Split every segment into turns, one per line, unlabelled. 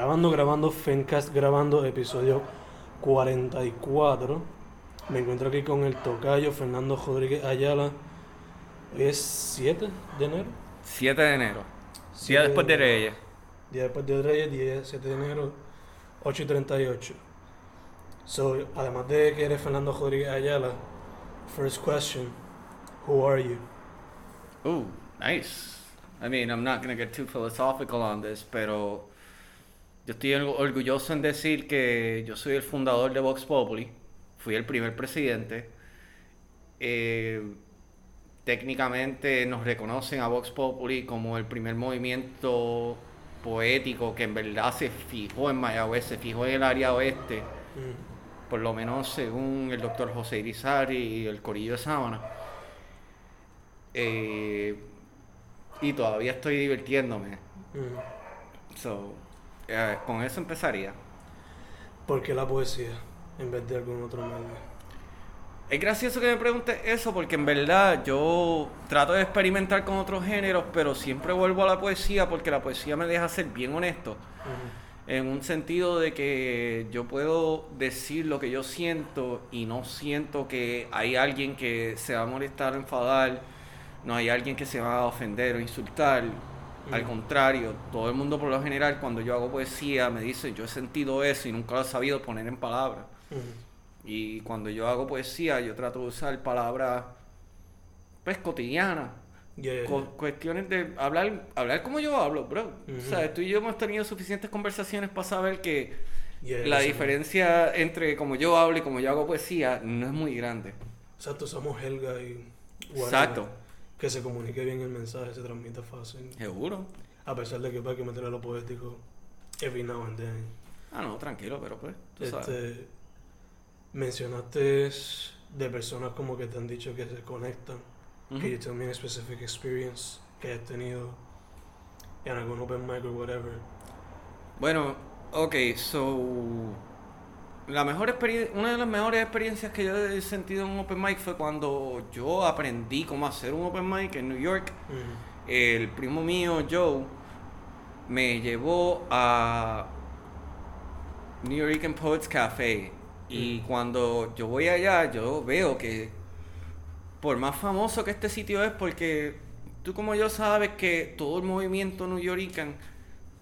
grabando, grabando, Fencast grabando, episodio 44. Me encuentro aquí con el tocayo Fernando Rodríguez Ayala. Hoy es 7 de enero.
7 de enero. Día después de. Reyes.
Día después de Reyes, día 7 de enero, 8 y 38. So, además de que eres Fernando Rodríguez Ayala, first question, who are you?
Ooh, nice. I mean, I'm not going to get too philosophical on this, pero yo estoy orgu- orgulloso en decir que yo soy el fundador de Vox Populi. Fui el primer presidente. Eh, técnicamente nos reconocen a Vox Populi como el primer movimiento poético que en verdad se fijó en Mayagüez, se fijó en el área oeste.
Mm,
por lo menos según el doctor José Irizarry y el Corillo de Sábana. Eh, y todavía estoy divirtiéndome.
mm.
So, eh, con eso empezaría.
¿Por qué la poesía en vez de algún otro medio?
Es gracioso que me preguntes eso porque en verdad yo trato de experimentar con otros géneros, pero siempre vuelvo a la poesía porque la poesía me deja ser bien honesto.
Mm,
En un sentido de que yo puedo decir lo que yo siento y no siento que hay alguien que se va a molestar o enfadar, no hay alguien que se va a ofender o insultar. Al contrario, todo el mundo por lo general cuando yo hago poesía me dice yo he sentido eso y nunca lo he sabido poner en palabras.
mm.
Y cuando yo hago poesía yo trato de usar palabras pues cotidianas.
Yeah, yeah,
Cu- cuestiones de hablar, hablar como yo hablo, bro. O sea, tú y yo hemos tenido suficientes conversaciones para saber que
yeah,
la diferencia entre como yo hablo y como yo hago poesía no es muy grande.
Exacto, somos Helga y whatever,
Exacto.
Que se comunique bien el mensaje, se transmita fácil.
Seguro.
A pesar de que hay que meter a lo poético every now and then.
Ah, no, tranquilo, pero pues, tú sabes.
Este, mencionaste de personas como que te han dicho que se conectan.
Ujú.
Can you tell me a specific experience que hayas tenido en algún open mic or whatever?
Bueno, ok, so. La mejor experiencia, una de las mejores experiencias que yo he sentido en un open mic fue cuando yo aprendí cómo hacer un open mic en New York. El primo mío, Joe, me llevó a New York Poets Café. Y cuando yo voy allá, yo veo que por más famoso que este sitio es, porque tú como yo sabes que todo el movimiento New Yorican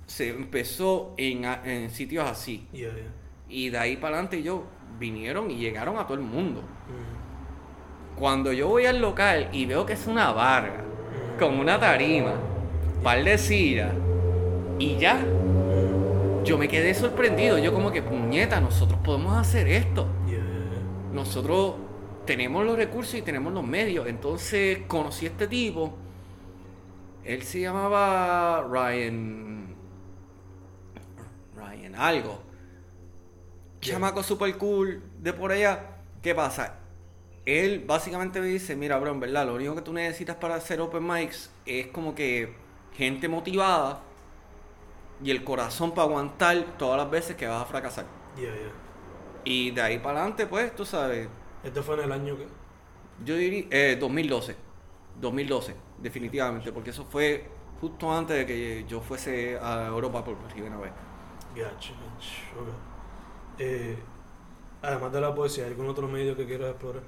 se empezó en, en sitios así.
yeah, yeah.
Y de ahí para adelante yo vinieron y llegaron a todo el mundo.
Mm,
Cuando yo voy al local y veo que es una barra,
mm,
con una tarima, par de sillas y ya,
mm,
yo me quedé sorprendido. Yo como que, puñeta, nosotros podemos hacer esto.
yeah.
Nosotros tenemos los recursos y tenemos los medios. Entonces conocí a este tipo. Él se llamaba Ryan. Ryan algo.
Yeah.
Chamaco super cool de por allá. ¿Qué pasa? Él básicamente me dice, mira, bro, en verdad, lo único que tú necesitas para hacer open mics es como que gente motivada y el corazón para aguantar todas las veces que vas a fracasar.
Yeah, yeah.
Y de ahí para adelante, pues, tú sabes,
Este fue en el año que.
yo diría, eh, 2012, 2012, definitivamente, porque eso fue justo antes de que yo fuese a Europa por primera vez.
Gotcha, gotcha, ok. Eh, además de la poesía, ¿hay algún otro medio que quieras explorar?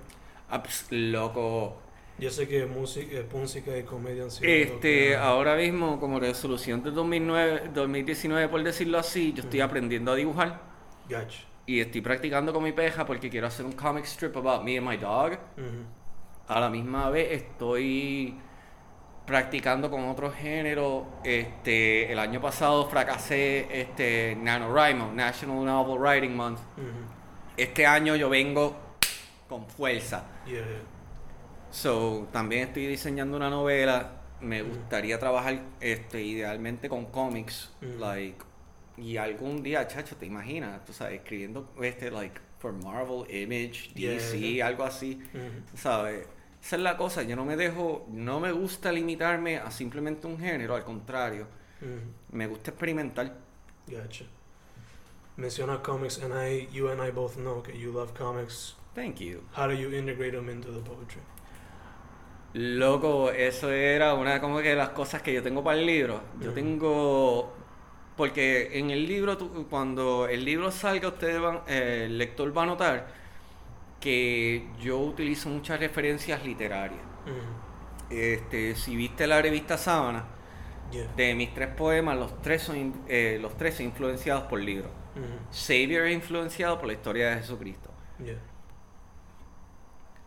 Ah, pues, loco.
Yo sé que música, eh, música y comedia han sido
Este, ahora mismo, como resolución del 2009, 2019, por decirlo así, yo estoy aprendiendo a dibujar
Gotcha.
y estoy practicando con mi peja porque quiero hacer un comic strip about me and my dog.
Ujú.
A la misma vez estoy practicando con otro género. Este, el año pasado fracasé este NaNoWriMo, National Novel Writing Month. Este año yo vengo con fuerza.
Yeah.
So, también estoy diseñando una novela. Me gustaría trabajar este, idealmente con cómics. Like, y algún día, chacho, te imaginas, tú sabes, escribiendo este, like, for Marvel, Image, DC,
yeah.
algo así. ¿Sabes? Esa es la cosa, yo no me dejo, no me gusta limitarme a simplemente un género, al contrario,
Ujú.
me gusta experimentar.
Gotcha. Mencionas comics, and I, you and I both know que you love comics.
Thank you.
How do you integrate them into the poetry?
Loco, eso era una como que de las cosas que yo tengo para el libro. Yo
Ujú.
tengo porque en el libro, tú- cuando el libro salga, ustedes van, eh, el lector va a notar que yo utilizo muchas referencias literarias. Este, si viste la revista Sábana,
Yeah.
de mis tres poemas, los tres son, eh, los tres son influenciados por libros.
Mm.
Savior es influenciado por la historia de Jesucristo.
Yeah.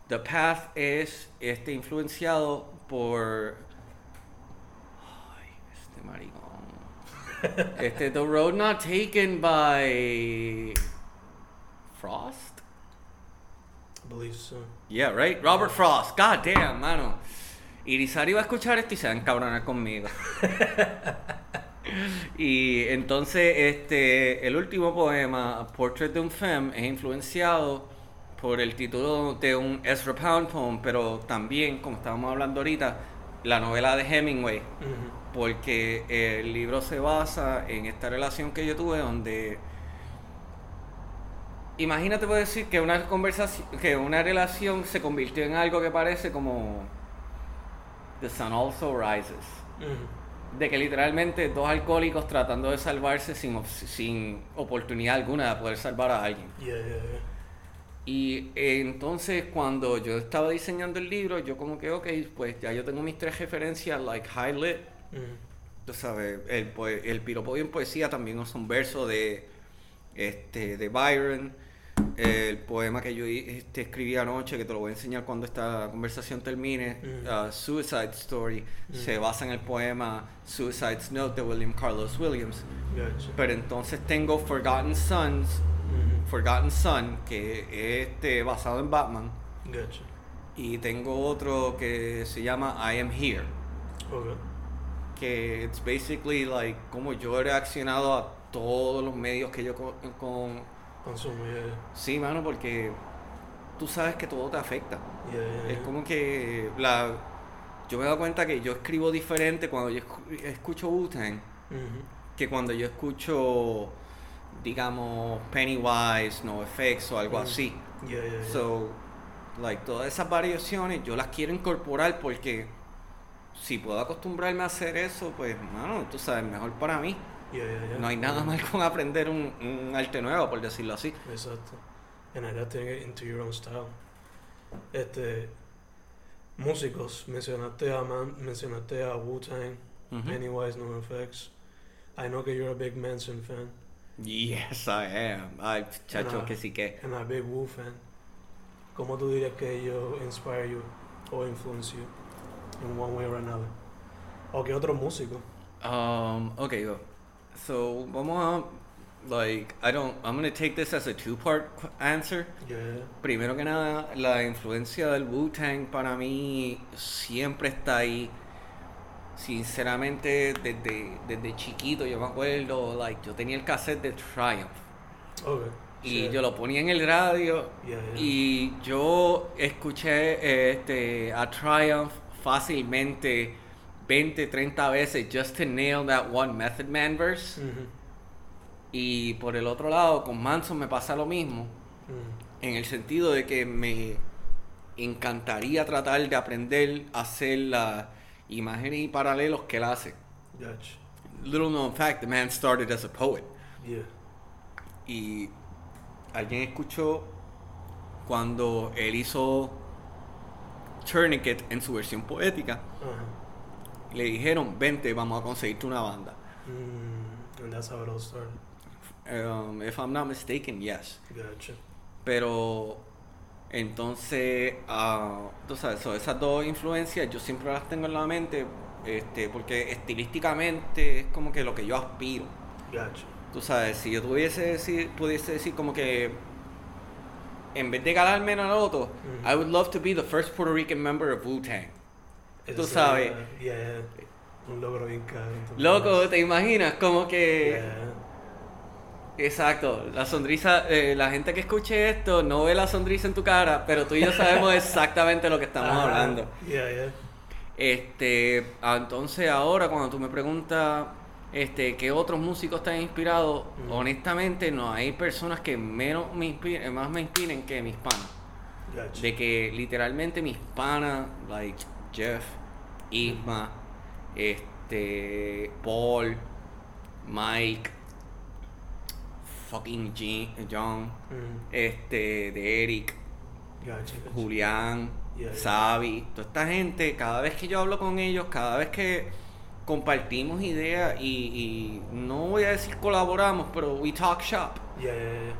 The Path es este, influenciado por. Ay, este maricón. Este, The Road Not Taken by. Frost?
I believe so.
Yeah, right? Robert Frost. God damn, mano. Irizarry va a escuchar esto y se va a encabronar conmigo. y entonces, este, el último poema, Portrait de un Femme, es influenciado por el título de un Ezra Pound poem, pero también, como estábamos hablando ahorita, la novela de Hemingway, porque el libro se basa en esta relación que yo tuve donde imagínate puedo decir que una conversación que una relación se convirtió en algo que parece como The Sun Also Rises de que literalmente dos alcohólicos tratando de salvarse sin, op- sin oportunidad alguna de poder salvar a alguien
Yeah, yeah, yeah.
y eh, entonces cuando yo estaba diseñando el libro yo como que ok pues ya yo tengo mis tres referencias like high lit. Tú sabes, el, el piropo en poesía también es un verso de, este, de Byron. El poema que yo este, escribí anoche, que te lo voy a enseñar cuando esta conversación termine,
Mm.
uh, Suicide Story, se basa en el poema Suicide's Note de William Carlos Williams.
Gotcha.
Pero entonces tengo Forgotten Sons,
Mhm.
Forgotten Son, que es este, basado en Batman.
Gotcha.
Y tengo otro que se llama I Am Here.
Okay.
que it's basically like como yo he reaccionado a todos los medios que yo con, con- Sí mano porque tú sabes que todo te afecta
Yeah, yeah,
es como que la yo me he dado cuenta que yo escribo diferente cuando yo escu- escucho
Mhm.
que cuando yo escucho digamos Pennywise, NoFX o algo
Mm.
así. So, like, todas esas variaciones yo las quiero incorporar porque si puedo acostumbrarme a hacer eso, pues, mano, tú sabes, mejor para mí.
Yeah, yeah, yeah.
No hay nada mal con aprender un, un arte nuevo, por decirlo así.
Exacto. And adapting it into your own style. Este. Músicos, mencionaste a, Man- mencionaste a Wu-Tang,
Ujú.
Pennywise, NoFX. I know that you're a big Manson fan
Yes, I am. Ay, chacho, que sí que.
and a big Wu fan. ¿Cómo tú dirías que ellos inspire you o influence you in one way or another? ¿O qué otro músico?
Um, okay, go. So, vamos a, like, I don't, I'm gonna take this as a two-part qu- answer.
Yeah.
Primero que nada, la influencia del Wu-Tang para mí siempre está ahí. Sinceramente, desde, desde chiquito yo me acuerdo, like, yo tenía el cassette de Triumph
Okay.
y yo lo ponía en el radio
Yeah,
y yo escuché este, a Triumph fácilmente 20, 30 veces just to nail that one Method Man verse. Y por el otro lado, con Manson me pasa lo mismo. En el sentido de que me encantaría tratar de aprender a hacer las imágenes y paralelos que él hace.
Gotcha.
Little known fact, the man started as a poet.
Yeah.
Y alguien escuchó cuando él hizo Tourniquet en su versión poética. Le dijeron, vente, vamos a conseguirte una banda.
Mm, and that's how it all started.
Um, if I'm not mistaken, yes.
Gotcha.
Pero entonces, ah, tú sabes, so, esas dos influencias yo siempre las tengo en la mente, este, porque estilísticamente es como que lo que yo aspiro.
Gotcha.
Tú sabes, si yo tuviese decir, pudiese decir como que en vez de ganarme en Naruto,
Ujú.
I would love to be the first Puerto Rican member of Wu-Tang. Tú sabes.
Yeah. Un logro bien cabrón.
Loco, ¿te imaginas? Como que...
Yeah.
Exacto, la sonrisa, eh, la gente que escuche esto no ve la sonrisa en tu cara, pero tú y yo sabemos exactamente lo que estamos hablando.
Yeah, yeah.
Este, ah, entonces ahora cuando tú me preguntas este, qué otros músicos te han inspirado,
Mm.
honestamente no hay personas que menos me inspiren, más me inspiren que mis panas.
Gotcha.
De que literalmente mis panas, like Jeff, Isma, este, Paul, Mike, fucking Jean- John,
Mm.
este, de Eric,
Gotcha, gotcha.
Julián,
Yeah,
toda esta gente, cada vez que yo hablo con ellos, cada vez que compartimos ideas y, y no voy a decir colaboramos, pero we talk shop.
Yeah, yeah, yeah.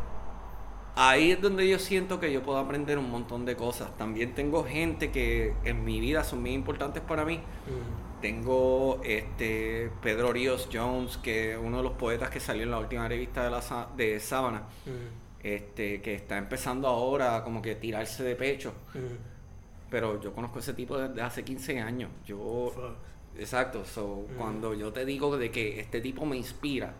Ahí es donde yo siento que yo puedo aprender un montón de cosas. También tengo gente que en mi vida son muy importantes para mí.
Mm.
Tengo este Pedro Ríos Jones, que es uno de los poetas que salió en la última revista de, la, de Sábana,
Mm.
este, que está empezando ahora como que a tirarse de pecho.
Mm.
Pero yo conozco a ese tipo desde hace 15 años. Yo,
Fuck.
exacto, so, cuando yo te digo de que este tipo me inspira.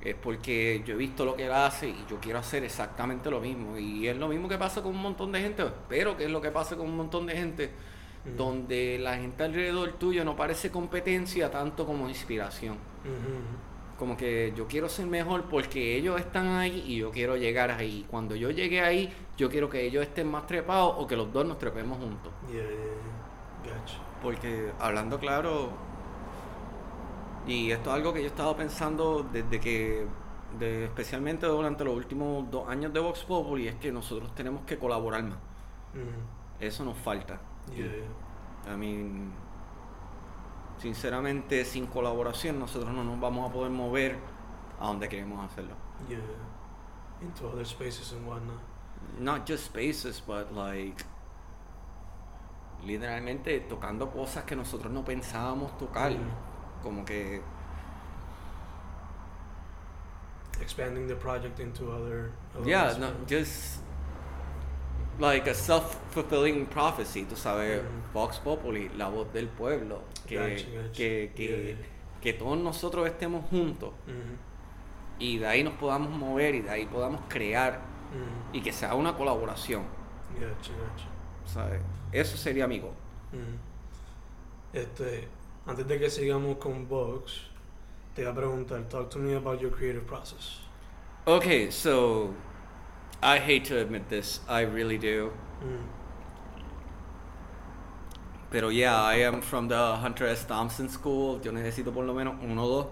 Es porque yo he visto lo que él hace y yo quiero hacer exactamente lo mismo. Y es lo mismo que pasa con un montón de gente, o espero que es lo que pasa con un montón de gente, donde la gente alrededor tuyo no parece competencia tanto como inspiración. Como que yo quiero ser mejor porque ellos están ahí y yo quiero llegar ahí. Cuando yo llegue ahí, yo quiero que ellos estén más trepados o que los dos nos trepemos juntos.
Yeah, yeah, yeah. Gotcha.
Porque hablando claro, y esto es algo que yo he estado pensando desde que, de- especialmente durante los últimos dos años de Vox Populi, es que nosotros tenemos que colaborar más. Eso nos falta.
Yeah, yeah.
I mean, sinceramente, sin colaboración nosotros no nos vamos a poder mover a donde queremos hacerlo.
Yeah. Into other spaces and whatnot.
Not just spaces, but like literalmente tocando cosas que nosotros no pensábamos tocar.
Mm.
Como que
Expanding the project into other.
Yeah, no, just like a self-fulfilling prophecy, tú sabes,
Mhm.
Vox Populi, la voz del pueblo, que,
Gotcha, gotcha.
que, que,
Yeah, yeah.
que todos nosotros estemos juntos
Mhm.
y de ahí nos podamos mover y de ahí podamos crear
Mhm.
y que sea una colaboración,
Gotcha.
¿sabes? Eso sería.
Mhm. Este, antes de que sigamos con Vox, te voy a preguntar, talk to me about your creative process.
Okay, so I hate to admit this, I really do.
Mm.
Pero yeah, I am from the Hunter S. Thompson School. Yo necesito por lo menos uno o dos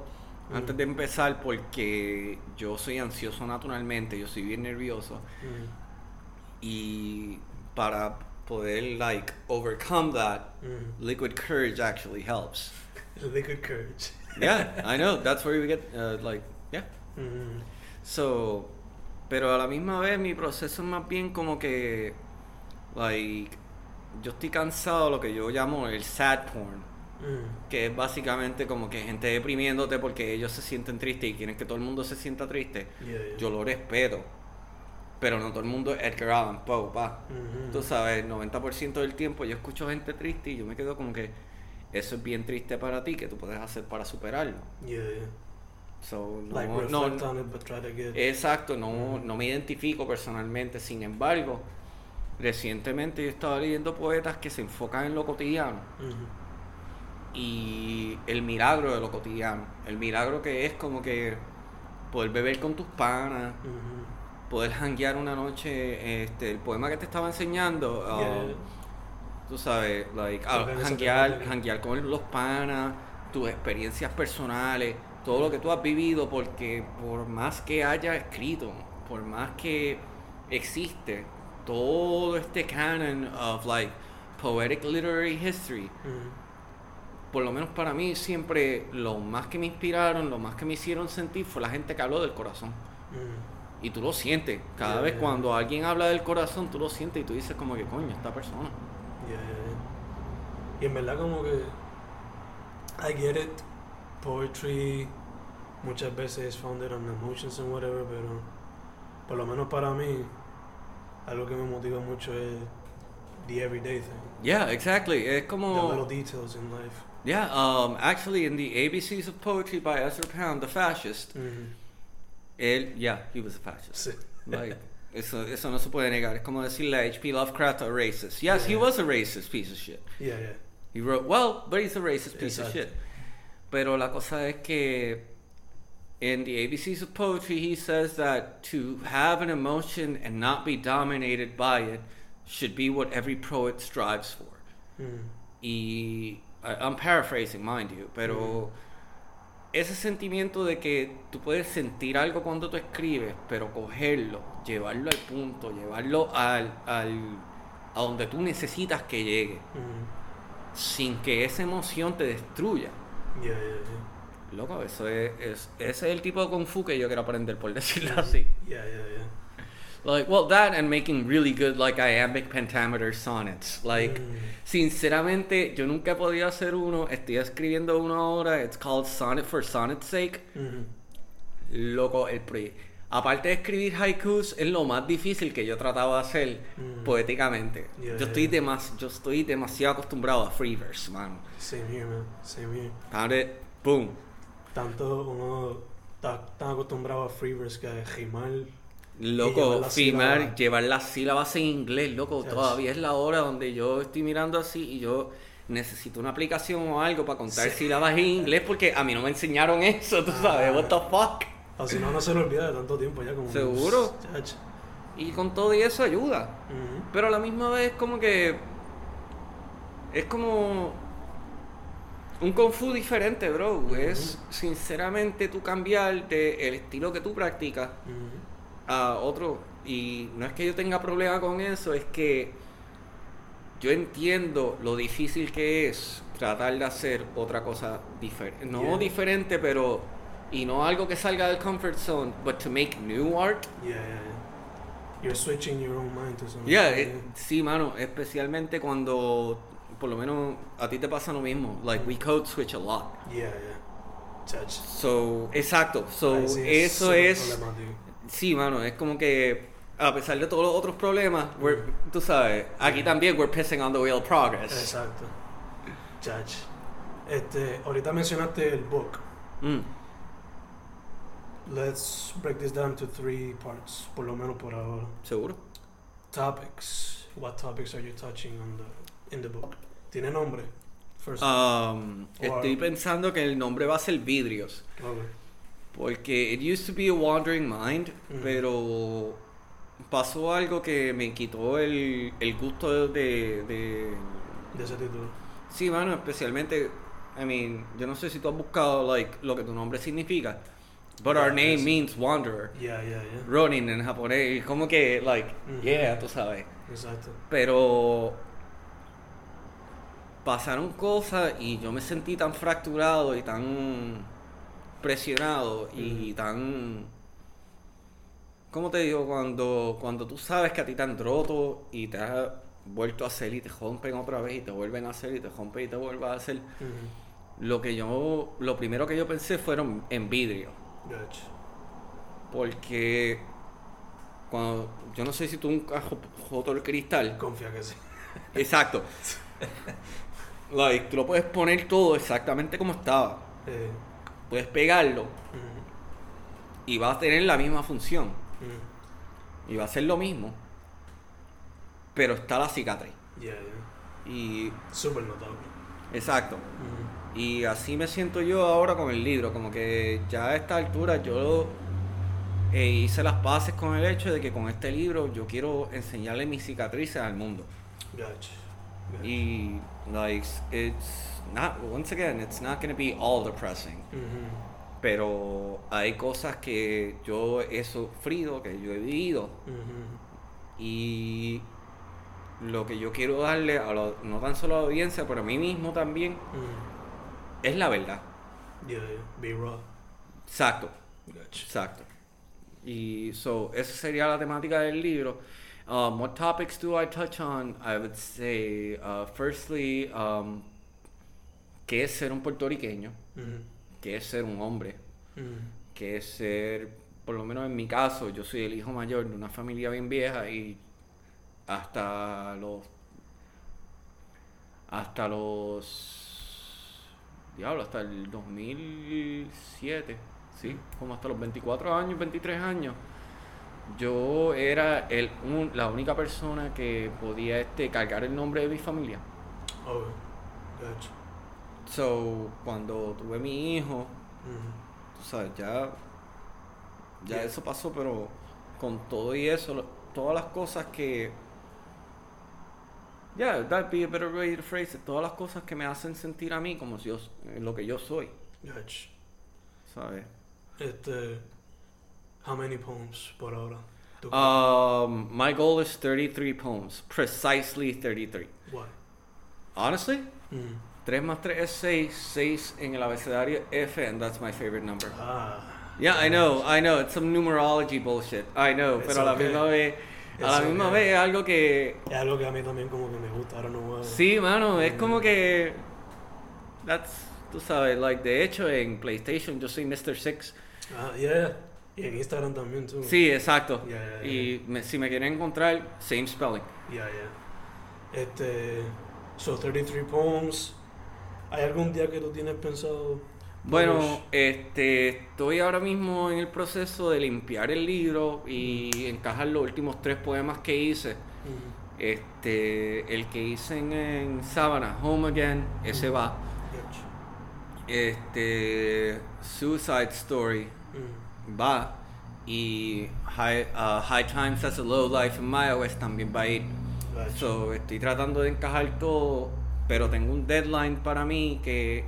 antes de empezar porque yo soy ansioso naturalmente, yo soy bien nervioso
Mm.
y para poder like overcome that,
Mm.
liquid courage actually helps.
Liquid courage.
Yeah, I know. That's where we get uh, like yeah.
Mm.
So, pero a la misma vez mi proceso es más bien como que, like, yo estoy cansado de lo que yo llamo el sad porn,
Mm.
que es básicamente como que gente deprimiéndote porque ellos se sienten tristes y quieren que todo el mundo se sienta triste.
Yeah, yeah.
Yo lo respeto, pero no todo el mundo es Edgar Allan Poe, pa.
Mhm.
Tú sabes, el 90% del tiempo yo escucho gente triste y yo me quedo como que eso es bien triste para ti, que tú puedes hacer para superarlo.
Yeah, yeah.
So, no,
Like
no,
reflect on it, but try to get.
Exacto, no, no me identifico personalmente. Sin embargo, recientemente yo estaba leyendo poetas que se enfocan en lo cotidiano y el milagro de lo cotidiano. El milagro que es como que poder beber con tus panas. Poder janguear una noche. Este, el poema que te estaba enseñando, um,
Yeah.
tú sabes, like, ah, janguear,
temática.
janguear con los panas, tus experiencias personales, todo lo que tú has vivido, porque por más que haya escrito, por más que existe todo este canon of like poetic literary history, por lo menos para mí siempre lo más que me inspiraron, lo más que me hicieron sentir fue la gente que habló del corazón. Y tú lo sientes. Cada
Yeah,
vez
yeah.
cuando alguien habla del corazón, tú lo sientes y tú dices como que coño, esta persona.
Yeah. Y en verdad como que I get it. Poetry muchas veces is founded on emotions and whatever, pero por lo menos para mí algo que me motiva mucho es the everyday thing.
Yeah, exactly. Es
The
como
little details in life.
Yeah, um, actually, in the ABCs of Poetry by Ezra Pound, the fascist,
Mhm.
Él, yeah, he was a fascist.
Sí.
Like, eso, eso no se puede negar. Es como decirle a H.P. Lovecraft a racist. Yes, he
Yeah.
was a racist piece of shit.
Yeah, yeah.
He wrote well, but he's a racist piece of shit. Pero la cosa es que in the ABCs of Poetry, he says that to have an emotion and not be dominated by it should be what every poet strives for.
Mhm.
y I- I'm paraphrasing, mind you, pero ese sentimiento de que tú puedes sentir algo cuando tú escribes, pero cogerlo, llevarlo al punto, llevarlo al, al a donde tú necesitas que llegue, sin que esa emoción te destruya.
Yeah, yeah, yeah.
Loco, eso es, es- ese es el tipo de kung fu que yo quiero aprender, por decirlo así. Like, well, that and making really good, like, iambic pentameter sonnets. Like,
Mm.
sinceramente, yo nunca he podido hacer uno. Estoy escribiendo uno ahora. It's called Sonnet for Sonnet's Sake.
Mhm.
Loco, el proye- Aparte de escribir haikus, es lo más difícil que yo trataba de hacer
Mm.
poéticamente.
Yeah,
yo, estoy
yeah.
demas- yo estoy demasiado acostumbrado a free verse, mano.
Same here, man. Same here.
It, boom.
Tanto uno está tan acostumbrado a freeverse que a rimar.
Loco,
llevar
firmar,
sílabas.
llevar las sílabas en inglés, loco.
Yes.
Todavía es la hora donde yo estoy mirando así y yo necesito una aplicación o algo para contar
Sí.
sílabas en inglés porque a mí no me enseñaron eso, tú sabes, what the fuck.
O si no, no se lo olvida de tanto tiempo ya como...
Seguro. Y con todo y eso ayuda. Pero a la misma vez como que es como un kung fu diferente, bro. Es sinceramente tú cambiar de el estilo que tú practicas. A otro. Y no es que yo tenga problema con eso, es que yo entiendo lo difícil que es tratar de hacer otra cosa diferente. No
Yeah.
diferente, pero... Y no algo que salga del comfort zone, but to make new art.
Yeah, yeah, yeah. You're switching your own mind to something.
Yeah, eh, sí, mano, especialmente cuando, por lo menos a ti te pasa lo mismo. Like, we code switch a lot.
Yeah, yeah.
So, exacto. So, eso es. Sí, mano, es como que a pesar de todos los otros problemas, we're- tú sabes, aquí también we're pissing on the wheel of progress.
Exacto. Chach. Este, ahorita mencionaste el book.
Mm,
Let's break this down to three parts, por lo menos por ahora.
¿Seguro?
Topics. What topics are you touching on the in the book? ¿Tiene nombre? First.
Um, estoy pensando que el nombre va a ser Vidrios.
Okay.
Porque it used to be a wandering mind,
Ujú.
pero pasó algo que me quitó el, el gusto de, de...
De ese título.
Sí, mano, especialmente, I mean, yo no sé si tú has buscado, like, lo que tu nombre significa, but our name means wanderer.
Yeah, yeah, yeah.
Ronin en japonés, como que, like, yeah, tú sabes.
Exacto.
Pero pasaron cosas y yo me sentí tan fracturado y tan presionado y tan ¿cómo te digo? Cuando, cuando tú sabes que a ti te han roto y te has vuelto a hacer y te rompen otra vez y te vuelven a hacer y te rompen y te vuelven a hacer. Lo que yo, lo primero que yo pensé fueron en vidrio.
Gotcha.
Porque cuando, yo no sé si tú nunca has roto el cristal.
Confía que sí.
Exacto. like, tú lo puedes poner todo exactamente como estaba.
Eh,
Puedes pegarlo y va a tener la misma función. Y va a ser lo mismo. Pero está la cicatriz.
Yeah, yeah.
Y.
Súper notable.
Exacto. Y así me siento yo ahora con el libro. Como que ya a esta altura yo eh, hice las paces con el hecho de que con este libro yo quiero enseñarle mis cicatrices al mundo.
Gotcha.
Y, like, it's not, once again, it's not going to be all depressing.
Mhm.
Pero hay cosas que yo he sufrido, que yo he vivido.
Mhm.
Y lo que yo quiero darle, a la- no tan solo a la audiencia, pero a mí mismo también,
Mhm.
es la verdad.
Yeah, yeah. Be raw.
Exacto,
Gotcha.
exacto. Y so, esa sería la temática del libro. Um, what topics do I touch on? I would say, uh, firstly, um, ¿qué es ser un puertorriqueño?
Mhm.
¿Qué es ser un hombre?
Mhm.
¿Qué es ser, por lo menos en mi caso, yo soy el hijo mayor de una familia bien vieja y hasta los hasta los diablo hasta el 2007 sí como hasta los 24 años 23 años yo era el un- la única persona que podía este cargar el nombre de mi familia
Okay. Gotcha.
so cuando tuve mi hijo
Mhm.
tú sabes, ya, ya
Yeah.
eso pasó, pero con todo y eso, lo- todas las cosas que, yeah, that'd be a better way to phrase it, todas las cosas que me hacen sentir a mí como si yo, lo que yo soy.
Gotcha.
¿sabes?
Este, how many poems por ahora?
Um, my goal is 33 poems, precisely 33.
Why?
Honestly,
Mm.
3 más 3 es 6, 6 en el abecedario F, and that's my favorite number.
Ah.
Yeah, I know, I know, it's some numerology bullshit, I know,
It's
pero a la
okay.
misma vez, a la
It's
misma
okay.
vez es algo que,
Es algo que a mí también como que me gusta. I don't know why.
sí, mano, es
Mm.
como que, that's, tú sabes, like, de hecho en PlayStation yo soy Mr. Six.
Ah, yeah. Y en Instagram también, tú.
Sí, exacto.
Yeah, yeah, yeah.
Y me- si me quieren encontrar, same spelling.
Yeah, yeah. Este, so 33 poems. ¿Hay algún día que tú tienes pensado?
Bueno, este, estoy ahora mismo en el proceso de limpiar el libro y encajar los últimos tres poemas que hice.
Mm,
Este, el que hice en, en Home Again, ese va. Este, Suicide Story va. Y High, uh, High Times as a Low Life in iOS también va a ir. So, estoy tratando de encajar todo, pero tengo un deadline para mí que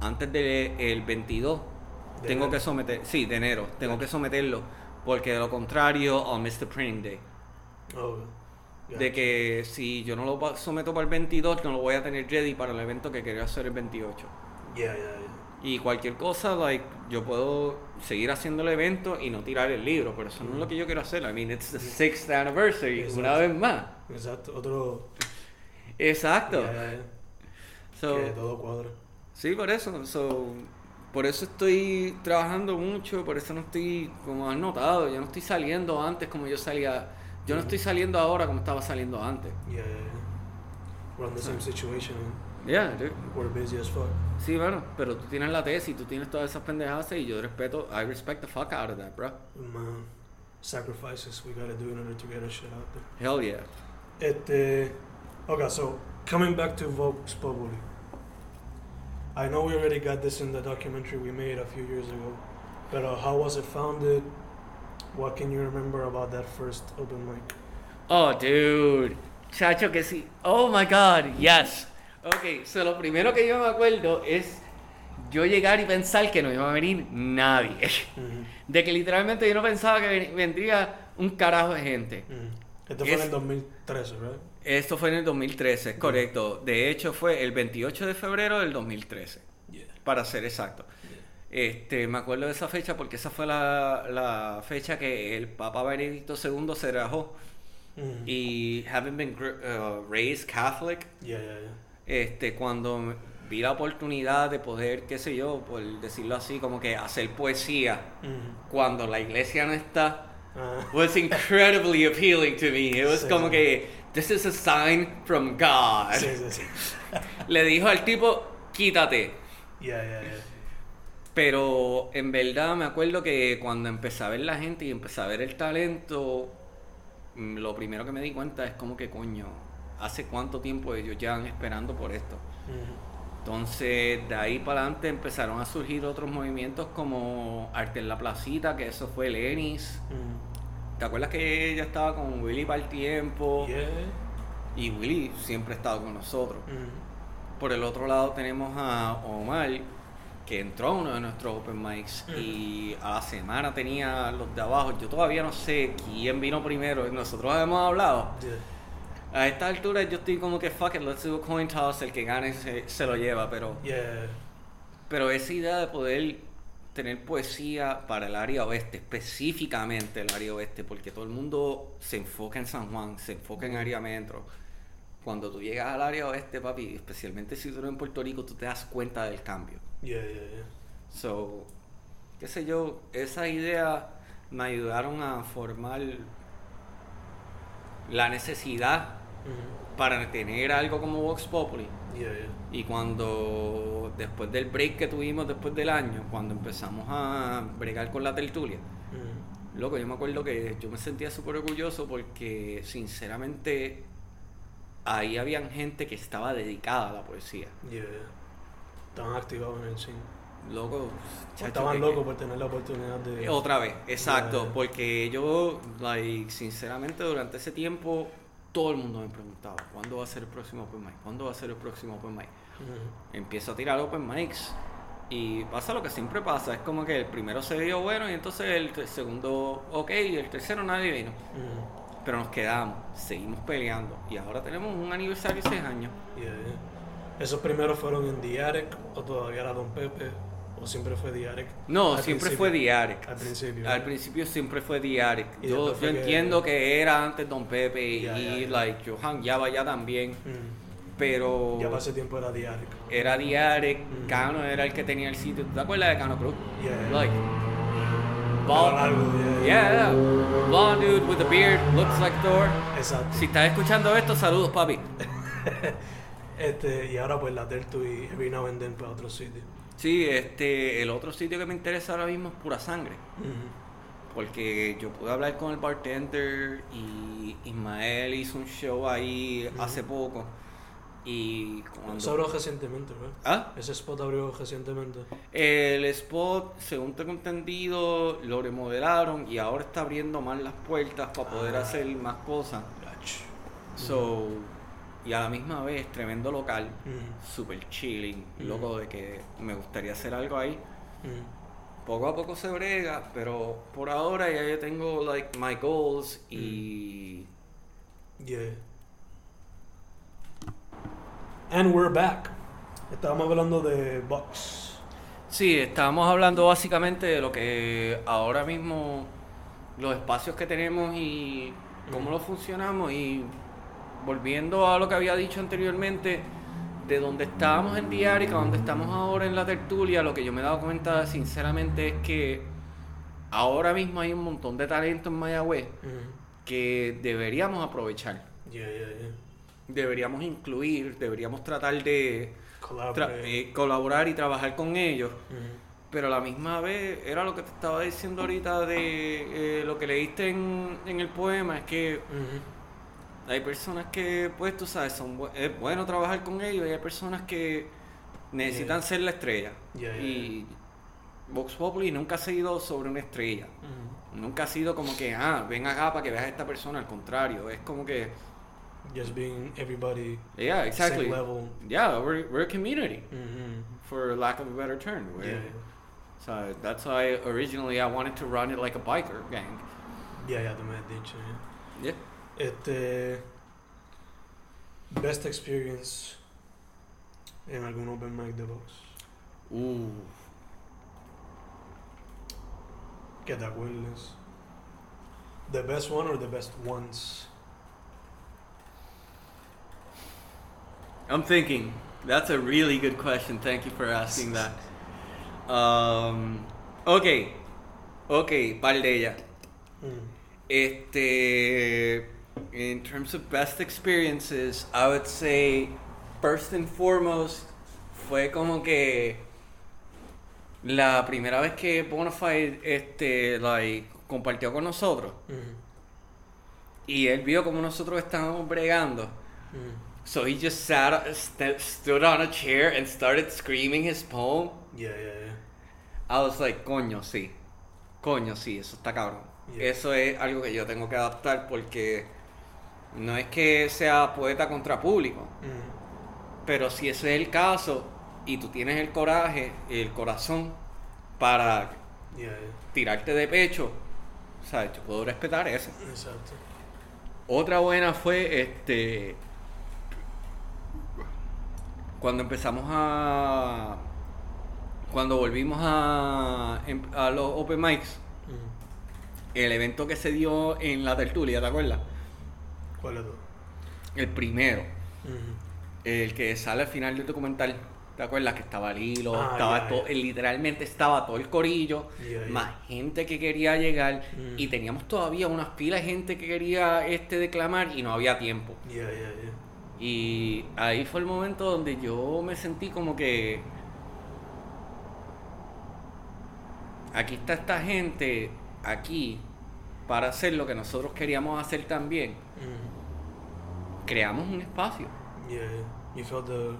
antes del 22
¿De
tengo
enero?
que someter, sí, de enero, tengo que someterlo, porque de lo contrario, I'll miss the printing day.
Oh,
De que si yo no lo someto para el 22, no lo voy a tener ready para el evento que quería hacer el 28.
Yeah, yeah, yeah.
Y cualquier cosa, like, yo puedo seguir haciendo el evento y no tirar el libro, pero eso no es lo que yo quiero hacer. I mean, it's the sixth anniversary,
Exacto.
una vez más.
Exacto. Otro.
Exacto.
Yeah, yeah, yeah.
So,
que todo cuadra.
Sí, por eso. So, por eso estoy trabajando mucho, por eso no estoy, como has notado, yo no estoy saliendo antes como yo salía. Yo no estoy saliendo ahora como estaba saliendo antes.
Yeah, yeah, yeah. We're in the same situation.
Yeah, dude.
We're busy as fuck.
Sí, bueno, pero tú tienes la tesis, tú tienes todas esas pendejadas y yo respeto, I respect the fuck out of that, bro.
Man, sacrifices we gotta do in order to get our shit out there.
Hell yeah.
Este, okay, so coming back to Vox Populi. I know we already got this in the documentary we made a few years ago, but uh, how was it founded? What can you remember about that first open mic?
Oh, dude. Chacho, que sí. Oh my god, yes. Ok, so lo primero que yo me acuerdo es yo llegar y pensar que no iba a venir nadie.
Mhm,
De que literalmente yo no pensaba que ven- vendría un carajo de gente.
mhm. Esto fue en
Es-
el 2013, right?
Esto fue en el 2013, es correcto. De hecho, fue el 28 de febrero del 2013,
Yeah.
para ser exacto. Este, me acuerdo de esa fecha porque esa fue la, la fecha que el Papa Benedicto II se rajó. Y having been uh, raised Catholic,
Yeah, yeah, yeah.
Este, cuando vi la oportunidad de poder, qué sé yo, por decirlo así, como que hacer poesía cuando la iglesia no está,
Ah,
was incredibly appealing to me. It was
Sí.
como que, this is a sign from God.
sí, sí, sí.
Le dijo al tipo, quítate.
Yeah, yeah, yeah.
Pero en verdad me acuerdo que cuando empecé a ver la gente y empecé a ver el talento, mm, lo primero que me di cuenta es como que, coño, ¿hace cuánto tiempo ellos llevan esperando por esto? Entonces, de ahí para adelante empezaron a surgir otros movimientos como Arte en la Placita, que eso fue Lenis. ¿Te acuerdas que ella estaba con Willy para el tiempo?
Yeah.
Y Willy siempre ha estado con nosotros. Por el otro lado tenemos a Omar, que entró a uno de nuestros open mics y a la semana tenía los de abajo. Yo todavía no sé quién vino primero. Nosotros hemos hablado.
Yeah.
A esta altura yo estoy como que fuck it, let's do a coin toss. El que gane se, se lo lleva, pero...
Yeah.
Pero esa idea de poder tener poesía para el área oeste, específicamente el área oeste, porque todo el mundo se enfoca en San Juan, se enfoca en área metro. Cuando tú llegas al área oeste, papi, especialmente si tú eres en Puerto Rico, tú te das cuenta del cambio.
Yeah, yeah, yeah.
So, qué sé yo, esas ideas me ayudaron a formar la necesidad Para tener algo como Vox Populi.
Yeah, yeah.
Y cuando, después del break que tuvimos después del año, cuando empezamos a bregar con la tertulia, loco, yo me acuerdo que yo me sentía súper orgulloso porque, sinceramente, ahí habían gente que estaba dedicada a la poesía.
Yeah. Estaban activados en el cine.
Loco, chacho,
estaban
que-
locos por tener la oportunidad de.
Otra vez, exacto, porque yo, like, sinceramente, durante ese tiempo, todo el mundo me preguntaba, ¿cuándo va a ser el próximo Open Mic? ¿Cuándo va a ser el próximo Open Mic?
Mhm.
Empiezo a tirar Open Mics Y pasa lo que siempre pasa, es como que el primero se dio bueno y entonces el segundo ok y el tercero nadie vino. Pero nos quedamos, seguimos peleando y ahora tenemos un aniversario de 6 años.
yeah, yeah. ¿Esos primeros fueron en Attic o todavía era Don Pepe? ¿O siempre fue Attic?
No, siempre
principio.
fue Diaric.
Al principio.
Al principio siempre fue Diaric.
Y
Yo, yo
fue que-
entiendo que era antes Don Pepe y,
Ya, ya, ya.
like yo jangueaba ya también,
Mm,
pero
Ya para ese tiempo era Attic.
era Diaric,
Mm.
Cano era el que tenía el sitio. ¿Te acuerdas de Cano Cruz?
Yeah.
Like bald,
yeah,
yeah, yeah. blonde dude with a beard, looks like Thor.
Exacto.
Si estás escuchando esto, saludos papi.
Este, y ahora pues la Tertu y and then para otro sitio.
Sí, este, el otro sitio que me interesa ahora mismo es Pura Sangre. Porque yo pude hablar con el bartender y Ismael hizo un show ahí hace poco. Y cuando...
Eso abrió recientemente, ¿verdad?
¿Ah?
Ese spot abrió recientemente.
El spot, según tengo entendido, lo remodelaron y ahora está abriendo más las puertas para poder
Ah.
hacer más cosas. So, y a la misma vez, tremendo local,
Ujú.
super chilling, loco de que me gustaría hacer algo ahí. Poco a poco se brega, pero por ahora ya yo tengo like my goals y
Yeah. And we're back. Estábamos hablando de Box.
sí, estábamos hablando básicamente de lo que ahora mismo los espacios que tenemos y cómo lo funcionamos y volviendo a lo que había dicho anteriormente de donde estábamos en Diarica, donde estamos ahora en la tertulia, lo que yo me he dado cuenta sinceramente es que ahora mismo hay un montón de talento en Mayagüez que deberíamos aprovechar.
Yeah, yeah, yeah.
deberíamos incluir, deberíamos tratar de tra- eh, colaborar y trabajar con ellos, pero a la misma vez era lo que te estaba diciendo ahorita de eh, lo que leíste en, en el poema, es que. Hay personas que, pues tú sabes, son bu- es bueno trabajar con ellos y hay personas que necesitan
Yeah.
ser la estrella.
Yeah, yeah,
y Vox Populi nunca ha sido sobre una estrella.
Ujú.
Nunca ha sido como que, ah, ven acá para que veas a esta persona, al contrario, es como que,
Just being everybody
yeah, exactly.
same level.
Yeah, we're, we're a community.
Ujú.
for lack of a better term. So that's why originally I wanted to run it like a biker gang.
Yeah, ya tú me has dicho. yeah.
Yeah.
Este. Best experience en algún open mic de box.
Ooh.
Que te acuerdes. The best one or the best ones?
I'm thinking. That's a really good question. Thank you for asking that. Um, okay. Okay, par de ella.
Mm.
Este, in terms of best experiences, I would say first and foremost fue como que la primera vez que Bonafide este like compartió con nosotros
Mm.
y él vio como nosotros estábamos bregando.
Mm.
So he just sat, st- stood on a chair and started screaming his poem.
Yeah, yeah, yeah.
I was like, coño, sí. Coño, sí, eso está cabrón.
Yeah.
Eso es algo que yo tengo que adaptar porque no es que sea poeta contra público, pero si ese es el caso y tú tienes el coraje, el corazón para
Yeah, yeah.
tirarte de pecho, ¿sabes? Yo puedo respetar eso.
Exacto.
Otra buena fue este cuando empezamos a cuando volvimos a, em- a los open mics, el evento que se dio en la tertulia, ¿te acuerdas?
¿Cuál es?
El primero,
Mm.
el que sale al final del documental. ¿Te acuerdas que estaba Lilo?
Ah,
estaba todo, literalmente estaba todo el corillo, más gente que quería llegar
Mm.
y teníamos todavía unas pilas de gente que quería este declamar y no había tiempo. Y ahí fue el momento donde yo me sentí como que aquí está esta gente aquí para hacer lo que nosotros queríamos hacer también.
Mm.
Creamos un espacio.
Yeah, you felt the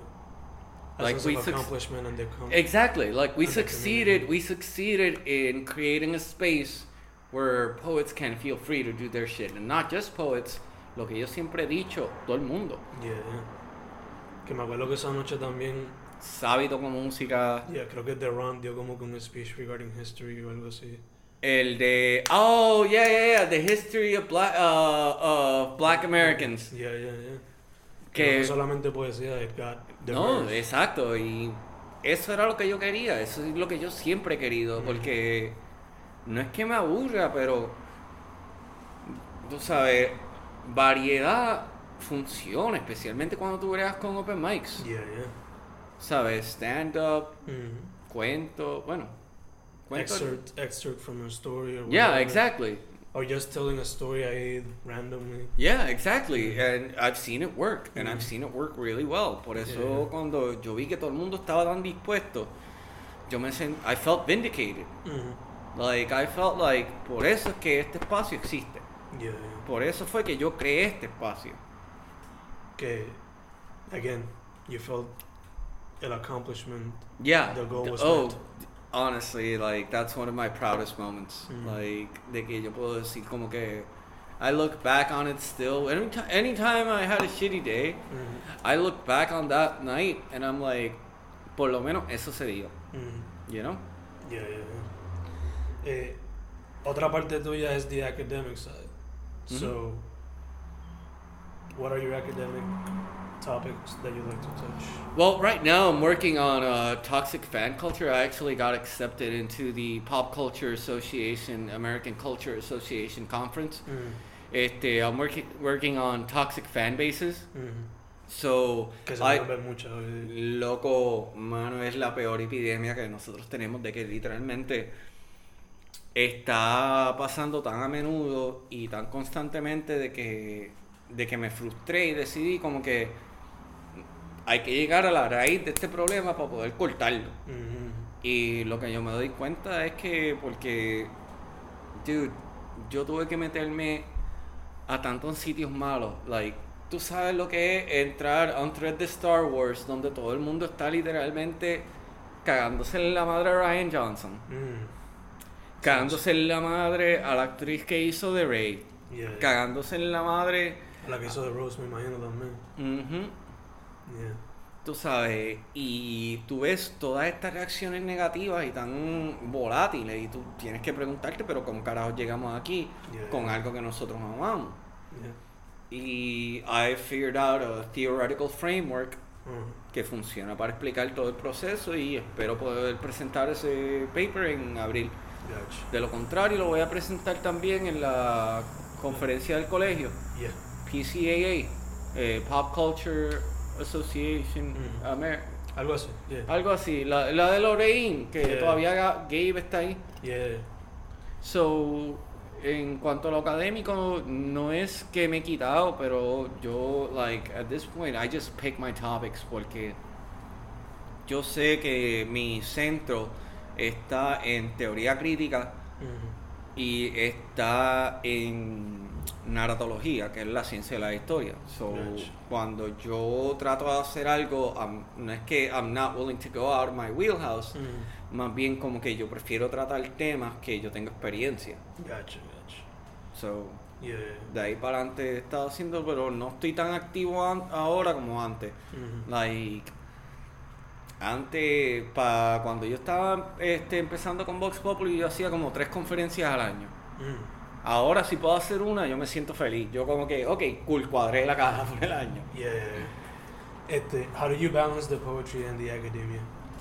Like
sense
we
of accomplishment and the
Exactly. Like we succeeded, we succeeded in creating a space where poets can feel free to do their shit. And not just poets, lo que yo siempre he dicho, todo el mundo.
Yeah. Que me acuerdo que esa noche también
sábito con música.
Yeah, creo que The Ron dio como que un speech regarding history o algo así.
El de. Oh, yeah, yeah, yeah. The history of Black, uh, of black Americans.
Yeah, yeah, yeah.
Que-
no solamente poesía,
No, exacto. Y eso era lo que yo quería. Eso es lo que yo siempre he querido.
Mm.
Porque no es que me aburra, pero. Tú sabes, variedad funciona, especialmente cuando tú bregas con open mics.
Yeah, yeah.
¿Sabes? Stand-up,
Mhm.
cuento, bueno.
Excerpt, excerpt from a story or
Yeah, exactly.
Or just telling a story I randomly.
Yeah, exactly. And I've seen it work. And I've
Mhm.
seen it work really well. Por eso
Yeah.
cuando yo vi que todo el mundo estaba tan dispuesto, yo me sent, I felt vindicated.
Mhm.
Like, I felt like, por eso es que este espacio existe.
Yeah, yeah.
Por eso fue que yo creé este espacio.
Que, again, you felt an accomplishment.
Yeah.
The goal was
oh,
met.
Honestly, like, that's one of my proudest moments.
Mhm.
Like, de que yo puedo decir como que, I look back on it still. Anytime, anytime I had a shitty day,
Mhm.
I look back on that night and I'm like, por lo menos eso se dio,
Mhm.
you know?
Yeah, yeah, yeah. Eh, otra parte tuya es the academic side. So, what are your academic topics that you like to touch?
Well, right now I'm working on uh, toxic fan culture. I actually got accepted into the Pop Culture Association, American Culture Association conference.
Mm,
Este, I'm working working on toxic fan bases.
mm.
So,
Que se
I-
van a ver mucho hoy.
Loco, mano, es la peor epidemia que nosotros tenemos de que literalmente está pasando tan a menudo y tan constantemente de que, de que me frustré y decidí como que hay que llegar a la raíz de este problema para poder cortarlo. Y lo que yo me doy cuenta es que porque, dude, yo tuve que meterme a tantos sitios malos. Like, tú sabes lo que es entrar a un thread de Star Wars donde todo el mundo está literalmente cagándose en la madre a Ryan Johnson.
Mm.
Cagándose en la madre a la actriz que hizo de Rey.
Yeah.
Cagándose en la madre.
La que hizo de Rose, me imagino también.
ujú,
Yeah.
Tú sabes, y tú ves todas estas reacciones negativas y tan volátiles y tú tienes que preguntarte, pero ¿cómo carajo llegamos aquí
Yeah.
con algo que nosotros amamos? Y I figured out a theoretical framework
Uh-huh.
que funciona para explicar todo el proceso y espero poder presentar ese paper en abril.
Gotcha.
De lo contrario, lo voy a presentar también en la conferencia del colegio. PCAA, eh, Pop Culture Association
Mm.
Amer-
Algo así. Yeah.
Algo así, la, la de Lorraine, que
Yeah.
todavía Ga- Gabe está ahí.
Yeah.
So, en cuanto a lo académico, no es que me he quitado, pero yo, like, at this point, I just pick my topics porque yo sé que mi centro está en teoría crítica
Mhm.
y está en narratología, que es la ciencia de la historia. So, cuando yo trato de hacer algo, I'm- no es que I'm not willing to go out of my wheelhouse,
Mhm.
más bien como que yo prefiero tratar temas que yo tengo experiencia.
Gotcha, gotcha.
So,
Yeah.
de ahí para adelante he estado haciendo, pero no estoy tan activo ahora como antes.
Mhm.
Like, antes, pa, cuando yo estaba este, empezando con Vox Populi, yo hacía como tres conferencias al año.
Mhm.
Ahora si puedo hacer una, yo me siento feliz. Yo como que, ok, cool, cuadré la caja por el año.
Yeah. Este, how do you balance the poetry and the academia?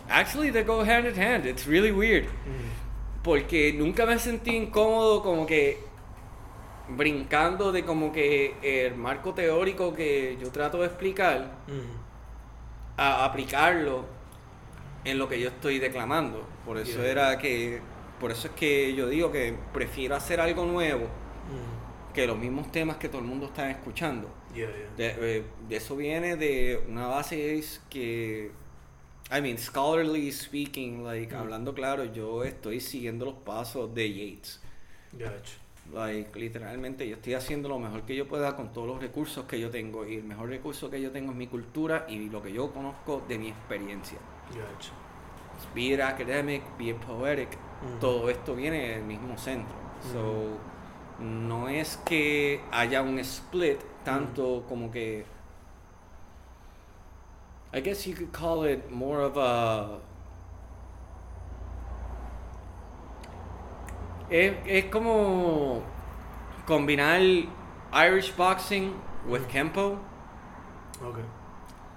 Actually, they go hand in hand. It's really weird.
Mhm.
Porque nunca me sentí incómodo como que brincando de como que el marco teórico que yo trato de explicar
Mhm.
a aplicarlo en lo que yo estoy declamando. Por eso
Yeah.
era que, por eso es que yo digo que prefiero hacer algo nuevo
Mhm.
que los mismos temas que todo el mundo está escuchando.
Yeah, yeah.
De, eh, eso viene de una base es que, I mean, scholarly speaking, like,
Mm.
hablando claro, yo estoy siguiendo los pasos de Yates.
Gotcha.
Like, literalmente yo estoy haciendo lo mejor que yo pueda con todos los recursos que yo tengo y el mejor recurso que yo tengo es mi cultura y lo que yo conozco de mi experiencia.
Gotcha.
Be it academic, be it poetic, Todo esto viene del mismo centro. So, no es que haya un split tanto como que I guess you could call it more of a. Es, es como combinar Irish boxing with Kempo.
Okay.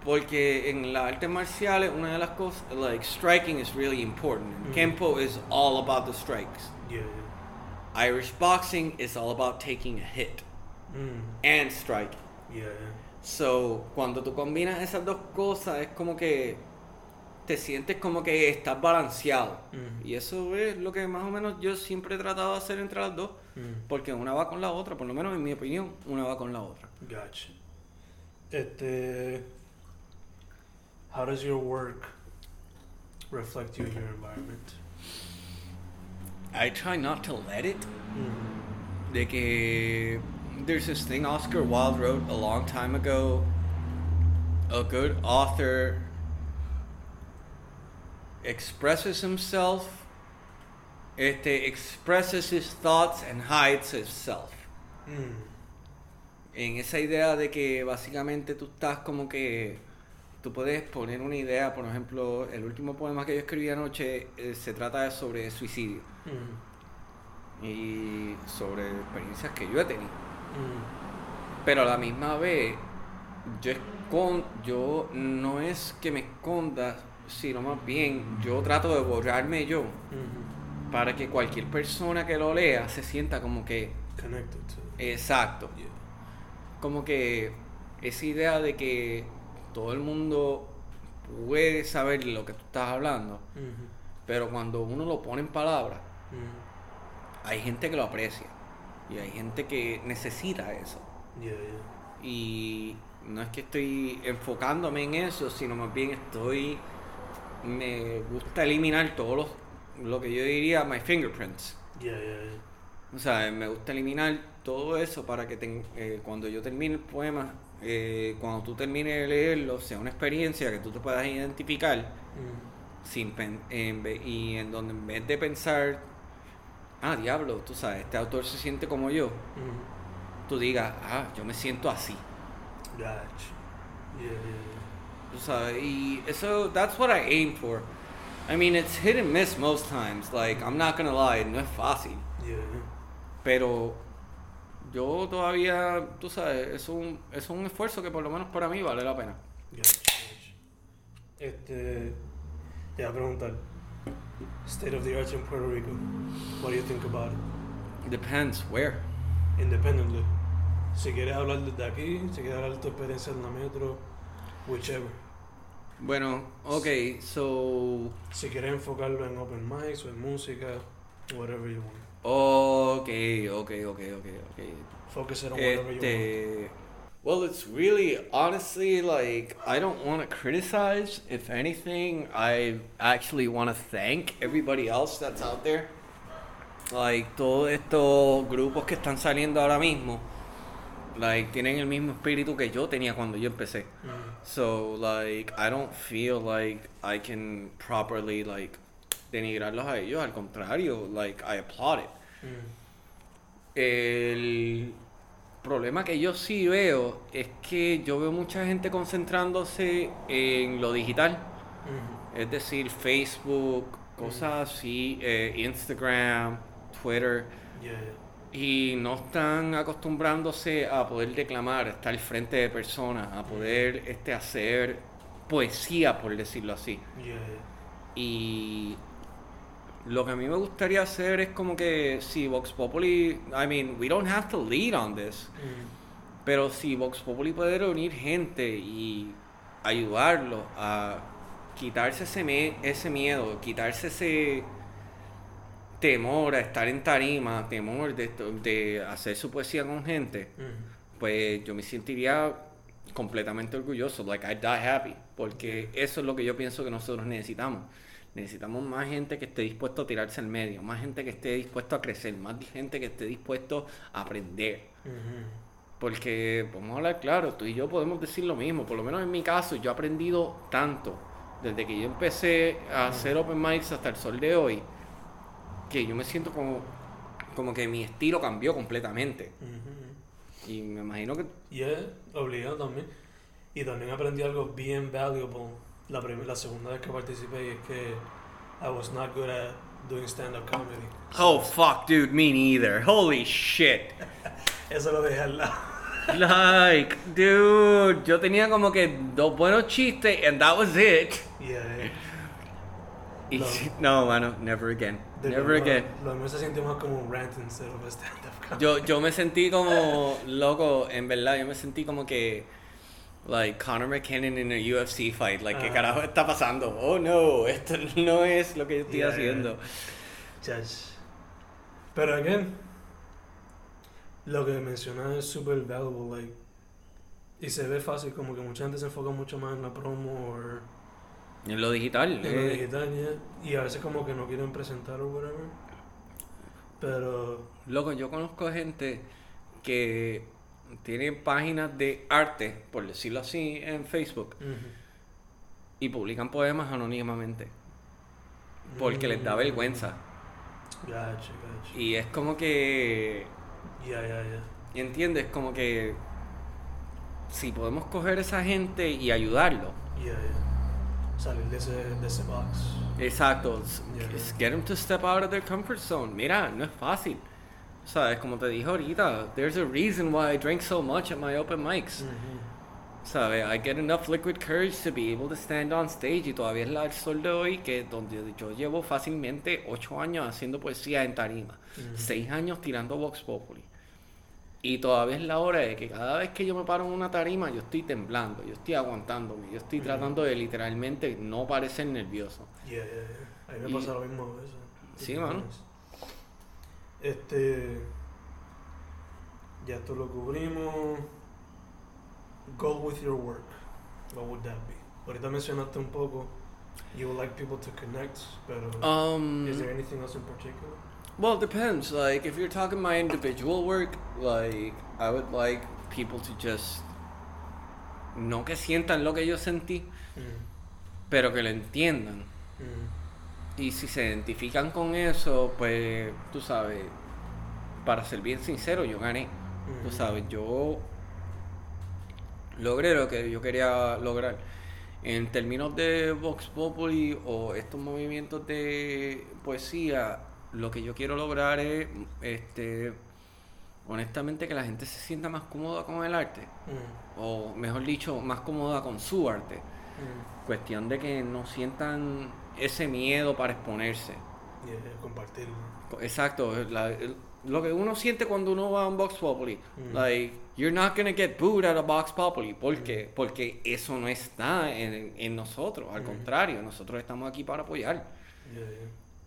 Porque en las artes marciales, una de las cosas, like striking is really important.
Mhm.
Kempo is all about the strikes.
Yeah, yeah.
Irish boxing is all about taking a hit
Mm.
and striking.
Yeah, yeah.
So, cuando tú combinas esas dos cosas, es como que te sientes como que estás balanceado.
Mhm.
Y eso es lo que más o menos yo siempre he tratado de hacer entre las dos.
Mm.
Porque una va con la otra, por lo menos en mi opinión, una va con la otra.
Gotcha. Este, how does your work reflect you in your environment?
I try not to let it.
Mm.
De que there's this thing Oscar Wilde wrote a long time ago. A good author expresses himself, este, expresses his thoughts and hides himself.
Mm.
En esa idea de que básicamente tú estás como que tú puedes poner una idea, por ejemplo, el último poema que yo escribí anoche eh, se trata sobre suicidio
Mm.
y sobre experiencias que yo he tenido.
Mm.
Pero a la misma vez, yo, escon- yo no es que me esconda, sino más bien yo trato de borrarme yo
Mhm.
para que cualquier persona que lo lea se sienta como que,
Connected to.
exacto,
Yeah.
como que esa idea de que todo el mundo puede saber lo que tú estás hablando, pero cuando uno lo pone en palabras, hay gente que lo aprecia y hay gente que necesita eso.
Yeah, yeah.
Y no es que estoy enfocándome en eso, sino más bien estoy. Me gusta eliminar todos los. Lo que yo diría, my fingerprints.
Yeah.
O sea, me gusta eliminar todo eso para que eh, cuando yo termine el poema, eh, cuando tú termines de leerlo, sea una experiencia que tú te puedas identificar
Mm.
sin pen- en y en donde en vez de pensar, ah, diablo, tú sabes, este autor se siente como yo,
Mhm.
tú digas, ah, yo me siento así.
Gotcha. Yeah, yeah,
Tú sabes, y eso, that's what I aim for. I mean, it's hit and miss most times. Like, I'm not gonna lie, no es fácil.
yeah. Yeah, yeah.
Pero yo todavía, tú sabes, es un, es un esfuerzo que por lo menos para mí vale la pena.
Este, te voy a preguntar. State of the arts in Puerto Rico. What do you think about it?
Depends where.
Independently. Si quieres hablar desde aquí, si quieres hablar de tu experiencia en la metro, whichever.
Bueno, ok, so.
Si quieres enfocarlo en open mics o en música, whatever you want.
Ok, ok, ok, ok, ok.
Focus it on whatever you want.
Well, it's really honestly like I don't want to criticize. If anything, I actually want to thank everybody else that's out there. Like todos estos grupos que están saliendo ahora mismo, like tienen el mismo espíritu que yo tenía cuando yo empecé.
Mm.
So like I don't feel like I can properly like denigrarlos a ellos. Al contrario, like I applaud it.
Mm.
El problema que yo sí veo es que yo veo mucha gente concentrándose en lo digital,
Mm.
es decir, Facebook, cosas así, eh, Instagram, Twitter,
Yeah, yeah.
y no están acostumbrándose a poder declamar, a estar frente de personas, a poder este, hacer poesía, por decirlo así.
Yeah, yeah.
Y lo que a mí me gustaría hacer es como que si Vox Populi, I mean, we don't have to lead on this,
Mm.
pero si Vox Populi puede reunir gente y ayudarlo a quitarse ese, me- ese miedo, quitarse ese temor a estar en tarima, temor de hacer su poesía con gente,
Mm.
pues yo me sentiría completamente orgulloso, like I die happy, porque eso es lo que yo pienso que nosotros necesitamos. Necesitamos más gente que esté dispuesto a tirarse al medio, más gente que esté dispuesto a crecer, más gente que esté dispuesto a aprender. Porque, vamos a hablar claro, tú y yo podemos decir lo mismo, por lo menos en mi caso, yo he aprendido tanto desde que yo empecé a hacer open mics hasta el sol de hoy, que yo me siento como, como que mi estilo cambió completamente. Y me imagino que
Yeah, obligado también. Y también aprendí algo bien valuable la, la segunda vez que participé y es que I was not good at doing stand-up comedy.
Oh, fuck, dude, me neither. Holy shit.
Eso lo dejé al lado.
Like, dude, yo tenía como que dos buenos chistes and that was it.
Yeah, yeah.
Y
No.
no, mano, never again.
De
Never
lo-
again.
Lo mío se sintió más como un rant instead of a stand-up comedy.
Yo, yo me sentí como loco, en verdad, yo me sentí como que like Conor McKinnon in a UFC fight, like qué
Ah.
carajo está pasando? Oh no, esto no es lo que yo estoy
Yeah,
haciendo.
Chach. Pero again, lo que mencionas es super valuable, like, y se ve fácil, como que mucha gente se enfoca mucho más en la promo o
En lo digital.
en lo
eh,
digital, yeah, y a veces como que no quieren presentar o whatever. Pero,
Loco, yo conozco gente que tiene páginas de arte, por decirlo así, en Facebook y publican poemas anónimamente porque les da vergüenza.
Gotcha, gotcha.
Y es como que,
Ya, ya, ya.
¿entiendes? Como que si podemos coger a esa gente y ayudarlo.
Ya, ya. Salir de ese, de ese box.
Exacto,
Yeah.
get them to step out of their comfort zone. Mira, no es fácil. ¿Sabes? Como te dije ahorita, there's a reason why I drink so much at my open mics.
Ujú.
¿Sabes? I get enough liquid courage to be able to stand on stage y todavía es la el sol de hoy que donde yo llevo fácilmente 8 años haciendo poesía en tarima,
Ujú.
6 años tirando Vox Populi. Y todavía es la hora de que cada vez que yo me paro en una tarima yo estoy temblando, yo estoy aguantándome, yo estoy tratando de literalmente no parecer nervioso.
Ya, ya, ya. A mí me
Y-
pasa lo mismo a veces.
Sí, mano.
Este. Ya esto lo cubrimos. Go with your work. What would that be? Ahorita mencionaste un poco. You would like people to connect, pero.
Um,
is there anything else in particular?
Well, it depends. Like, if you're talking my individual work, like, I would like people to just. No que sientan lo que yo sentí,
Mm,
pero que lo entiendan.
mm,
Y si se identifican con eso, pues, tú sabes, para ser bien sincero, yo gané. Tú sabes, yo logré lo que yo quería lograr. En términos de Vox Populi o estos movimientos de poesía, lo que yo quiero lograr es, este, honestamente, que la gente se sienta más cómoda con el arte.
Mm,
O mejor dicho, más cómoda con su arte.
mm.
Cuestión de que no sientan ese miedo para exponerse.
Yeah, compartirlo.
Co- Exacto, la- el- lo que uno siente cuando uno va a un Box Populi.
Mm.
Like, you're not gonna get booed at a Box Populi. ¿Por qué? Porque eso no está en, en nosotros. Al
Mm.
contrario, nosotros estamos aquí para apoyar.
Yeah, yeah.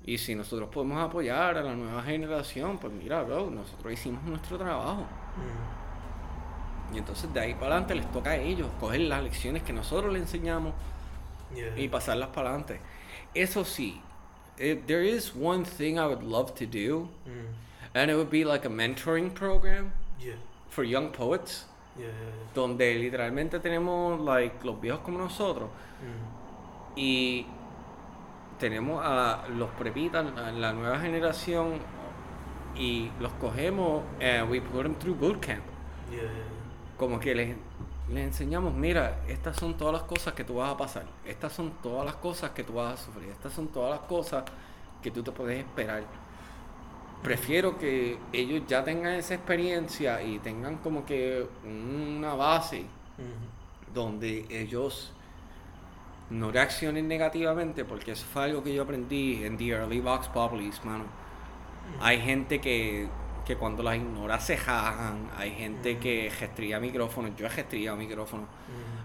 Y si nosotros podemos apoyar a la nueva generación, pues mira, bro, nosotros hicimos nuestro trabajo.
Mm,
Y entonces de ahí para adelante les toca a ellos coger las lecciones que nosotros les enseñamos
yeah.
y pasarlas para adelante. Eso sí, if there is one thing I would love to do,
Mm,
and it would be like a mentoring program
yeah.
for young poets,
Yeah,
donde literalmente tenemos like los viejos como nosotros
Mm,
y tenemos a los prepitas, a la nueva generación y los cogemos and we put them through boot camp.
yeah, yeah, yeah.
Como que les, les enseñamos, mira, estas son todas las cosas que tú vas a pasar, estas son todas las cosas que tú vas a sufrir, estas son todas las cosas que tú te puedes esperar. Prefiero que ellos ya tengan esa experiencia y tengan como que una base donde ellos no reaccionen negativamente, porque eso fue algo que yo aprendí en The Early Vox Populis, mano. Hay gente que, que cuando las ignora se jajan, hay gente que gestría micrófonos, yo he gestriado micrófonos,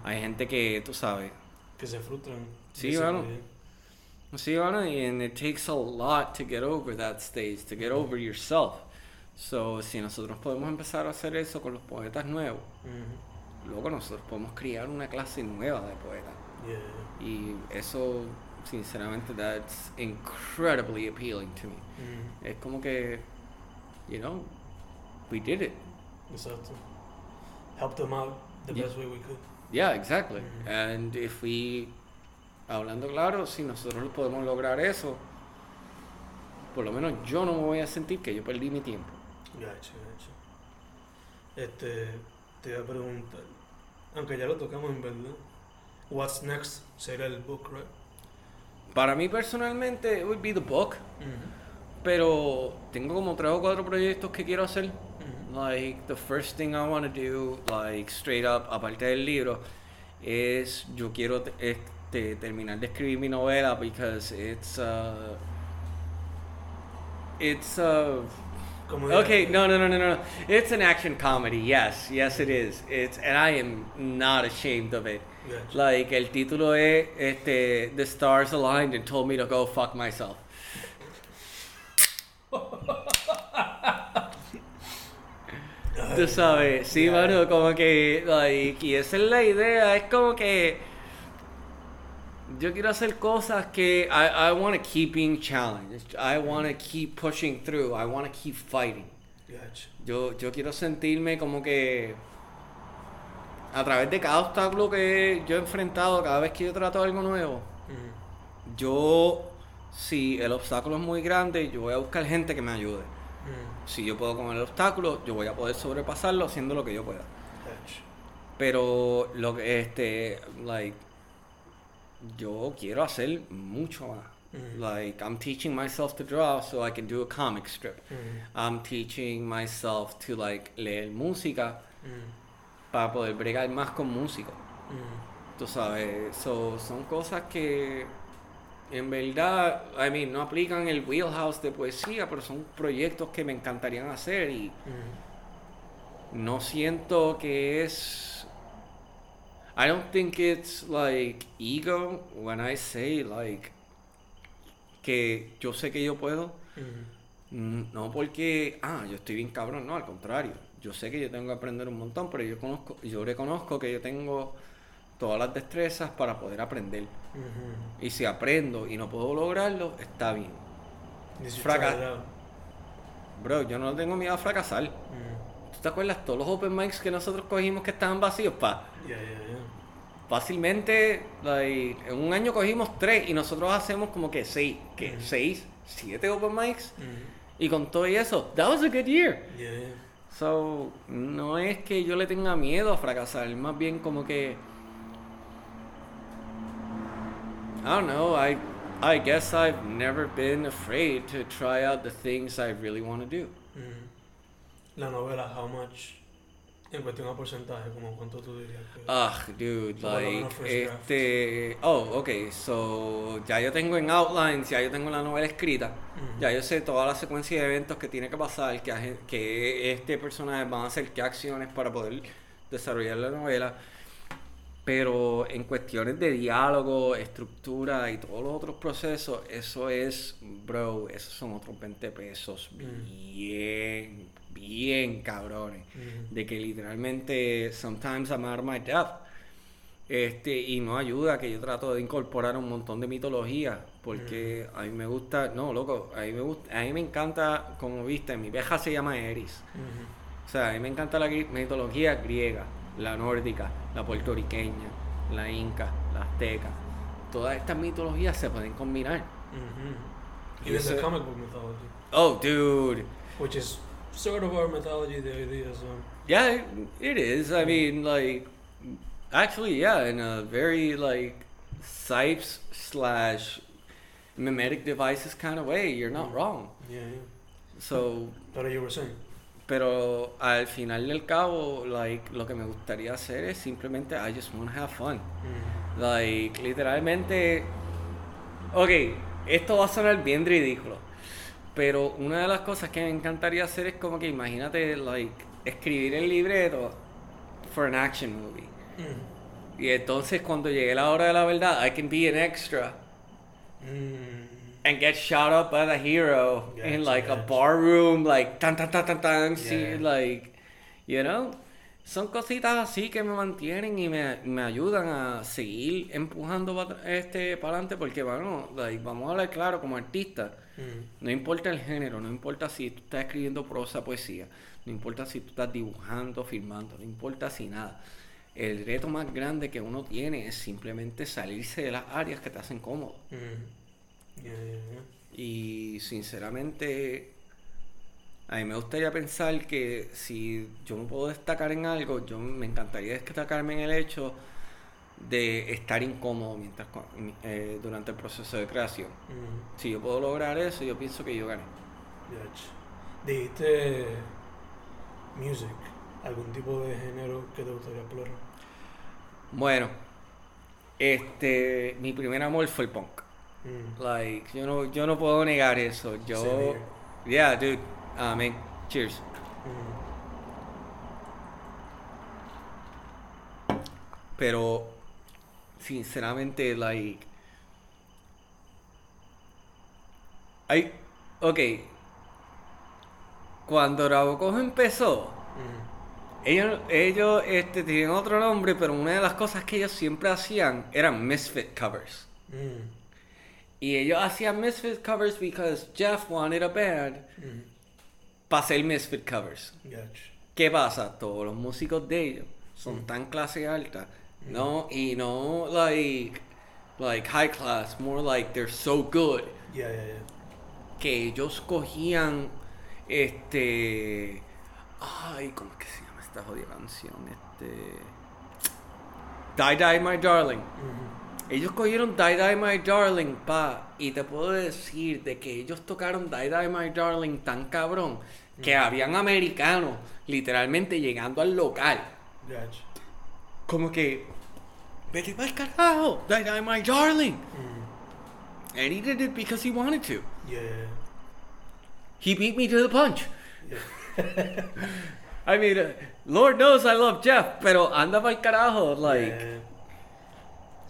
hay gente que, tú sabes,
Que se frustran.
Sí, bueno. sí, mano, y and it takes a lot to get over that stage, to get over yourself. So, si nosotros podemos empezar a hacer eso con los poetas nuevos, luego nosotros podemos crear una clase nueva de poetas.
Yeah.
Y eso, sinceramente, that's incredibly appealing to me. Es como que, you know, we did it.
Exacto. Help them out the
Yeah.
best way we could.
Yeah, exactly.
Mhm.
And if we, hablando claro, si nosotros podemos lograr eso, por lo menos yo no me voy a sentir que yo perdí mi tiempo.
Gacho, gacho. Este, te iba a preguntar. Aunque ya lo tocamos en verdad. What's next sería el book, right?
Para mí personalmente, it would be the book. Pero tengo como tres o cuatro proyectos que quiero hacer. Like, the first thing I want to do, like, straight up, aparte del libro, es yo quiero te- este, terminar de escribir mi novela because it's uh, it's uh, okay no no no no no it's an action comedy yes yes it is. It's and I am not ashamed of it.
Gotcha.
like el título es este the stars aligned and told me to go fuck myself Tú sabes, sí,
Yeah.
mano, como que, like, y esa es la idea, es como que yo quiero hacer cosas que I, I want to keep being challenged, I want to keep pushing through, I want to keep fighting.
Gotcha.
Yo, yo quiero sentirme como que a través de cada obstáculo que yo he enfrentado, cada vez que yo trato algo nuevo,
Mm,
yo, si el obstáculo es muy grande, yo voy a buscar gente que me ayude.
Mm,
Si yo puedo con el obstáculo, yo voy a poder sobrepasarlo haciendo lo que yo pueda. Pero lo que este like yo quiero hacer mucho más.
Mm.
Like I'm teaching myself to draw so I can do a comic strip.
Mm,
I'm teaching myself to like leer música para poder bregar más con músicos. Tú sabes, so, son cosas que en verdad, I mean, no aplican el wheelhouse de poesía, pero son proyectos que me encantarían hacer y
mm.
no siento que es I don't think it's like ego when I say like que yo sé que yo puedo.
Mm,
no porque ah yo estoy bien cabrón no al contrario. Yo sé que yo tengo que aprender un montón pero yo conozco yo reconozco que yo tengo todas las destrezas para poder aprender y si aprendo y no puedo lograrlo está bien
Did you
Fraca-
try it out?
bro yo no tengo miedo a fracasar. ¿Tú te acuerdas todos los open mics que nosotros cogimos que estaban vacíos pa
Yeah, yeah, yeah.
Fácilmente, like, en un año cogimos tres y nosotros hacemos como que seis, que seis, siete open mics. Y con todo y eso, that was a good year.
Yeah, yeah.
So, no es que yo le tenga miedo a fracasar, más bien como que. I don't know, I, I guess I've never been afraid to try out the things I really want to do.
Mm. La novela, how much? En cuestión a porcentaje, como cuánto tú dirías.
Ugh, dude, like, este, oh, okay, so, ya yo tengo en outlines, ya yo tengo la novela escrita,
Ujú.
ya yo sé toda la secuencia de eventos que tiene que pasar, que, que este personaje va a hacer qué acciones para poder desarrollar la novela, pero en cuestiones de diálogo, estructura y todos los otros procesos, eso es, bro, esos son otros 20 pesos
Mm.
bien, bien cabrones
Ujú.
de que literalmente sometimes I'm out of my depth. Este, y no ayuda que yo trato de incorporar un montón de mitología, porque a mí me gusta, no, loco, a mí me gusta, a mí me encanta, como viste, mi vieja se llama Eris.
Ujú.
O sea, a mí me encanta la mitología griega, la nórdica, la puertorriqueña, la inca, la azteca. Todas estas mitologías se pueden combinar.
Mhm.
Y
Even the comic book mythology,
Oh, dude.
which is sort of our mythology hoy día, so...
Yeah, it, is. I mean, like, actually, yeah, in a very like Sipes slash mimetic devices kind of way, you're not wrong.
Yeah, yeah.
So,
Pero you were saying...
pero al final del cabo, like, lo que me gustaría hacer es simplemente I just want to have fun.
Mhm.
Like, literalmente, ok, esto va a sonar bien ridículo, pero una de las cosas que me encantaría hacer es como que imagínate, like, escribir el libreto for an action movie.
Mhm.
Y entonces cuando llegue la hora de la verdad, I can be an extra
Mm.
And get shot up by the hero in
Gotcha,
like a bar room, like tan tan tan tan tan,
Yeah.
like, you know. Son cositas así que me mantienen y me, me ayudan a seguir empujando para este para adelante porque bueno, like, vamos a hablar claro como artista.
Mm.
No importa el género, no importa si tú estás escribiendo prosa, poesía, no importa si tú estás dibujando, filmando, no importa si nada. El reto más grande que uno tiene es simplemente salirse de las áreas que te hacen cómodo.
Mm. Yeah, yeah, yeah.
Y sinceramente, A mí me gustaría pensar que si yo me puedo destacar en algo, yo me encantaría destacarme en el hecho de estar incómodo mientras eh, durante el proceso de creación. Si yo puedo lograr eso, yo pienso que yo gané.
Dijiste music, algún tipo de género que te gustaría explorar.
Bueno, este, mi primer amor fue el punk.
Mm,
Like, yo no, yo no puedo negar eso. Yo,
Same
yeah, dude. Amén. Cheers.
mm,
Pero, sinceramente, like. Hay. Ok. Cuando Rabocojo empezó,
mm,
ellos, ellos este, tenían otro nombre, pero una de las cosas que ellos siempre hacían eran Misfit covers.
mm,
Y ellos hacían Misfit covers because Jeff wanted a band
mm,
para hacer Misfit covers.
yach.
¿Qué pasa? Todos los músicos de ellos son
Mm.
tan clase alta, ¿no? Y no like, like high class, more like they're so good
Yeah, yeah, yeah.
que ellos cogían este. Ay, ¿cómo es que se llama esta jodida canción? Este. Die Die My Darling.
Mhm.
Ellos cogieron Die Die My Darling, pa, y te puedo decir de que ellos tocaron Die Die My Darling tan cabrón que habían americanos literalmente llegando al local. Como que, vete pa'l carajo, Die Die My Darling.
Mm,
And he did it because he wanted to.
yeah,
He beat me to the punch.
yeah.
I mean, Lord knows I love Jeff, pero anda pa'l carajo, like.
Yeah.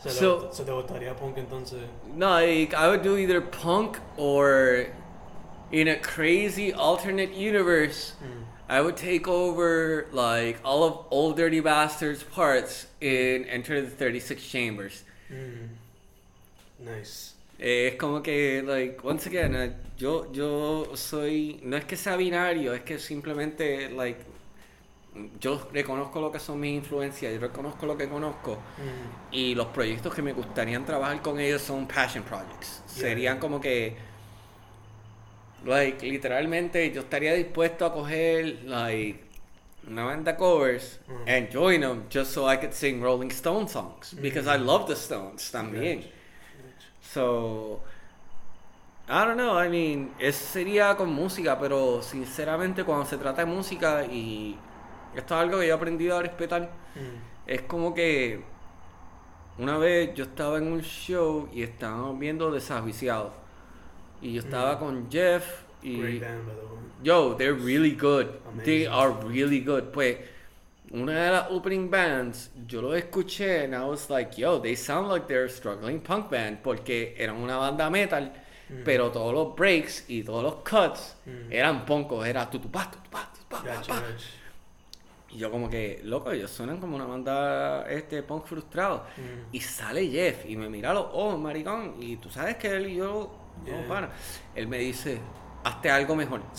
So-
se te gustaría punk entonces.
No, like I would do either punk or in a crazy alternate universe,
Mm.
I would take over like all of Old Dirty Bastard's parts in Enter the 36 Chambers.
Mm. Nice.
Eh, es como que, like, once again, eh, yo, yo soy, no es que sea binario, es que simplemente, like, yo reconozco lo que son mis influencias, yo reconozco lo que conozco.
Mm.
Y los proyectos que me gustarían trabajar con ellos son passion projects.
Yeah.
Serían como que, like, literalmente yo estaría dispuesto a coger, like, una banda covers
Mm.
and join them just so I could sing Rolling Stone songs. Because I love the Stones también. So, I don't know, I mean, eso sería con música, pero sinceramente cuando se trata de música y esto es algo que yo he aprendido a respetar.
Mm.
Es como que una vez yo estaba en un show y estábamos viendo Desaviciados. Y yo estaba
Mm.
con Jeff y...
Great band, by the way.
Yo, they're really good. They are really good. Pues, una de las opening bands, yo lo escuché and I was like, yo, they sound like they're a struggling punk band. Porque eran una banda metal,
Mm.
pero todos los breaks y todos los cuts
Mm.
eran punkos. Era tutupá, tutupá, tutupá,
yach.
Y yo como que, loco, ellos suenan como una banda este punk frustrado.
Mm.
Y sale Jeff y me mira a los ojos, maricón. Y tú sabes que él y yo, no,
Yeah.
pana. Él me dice, hazte algo mejor.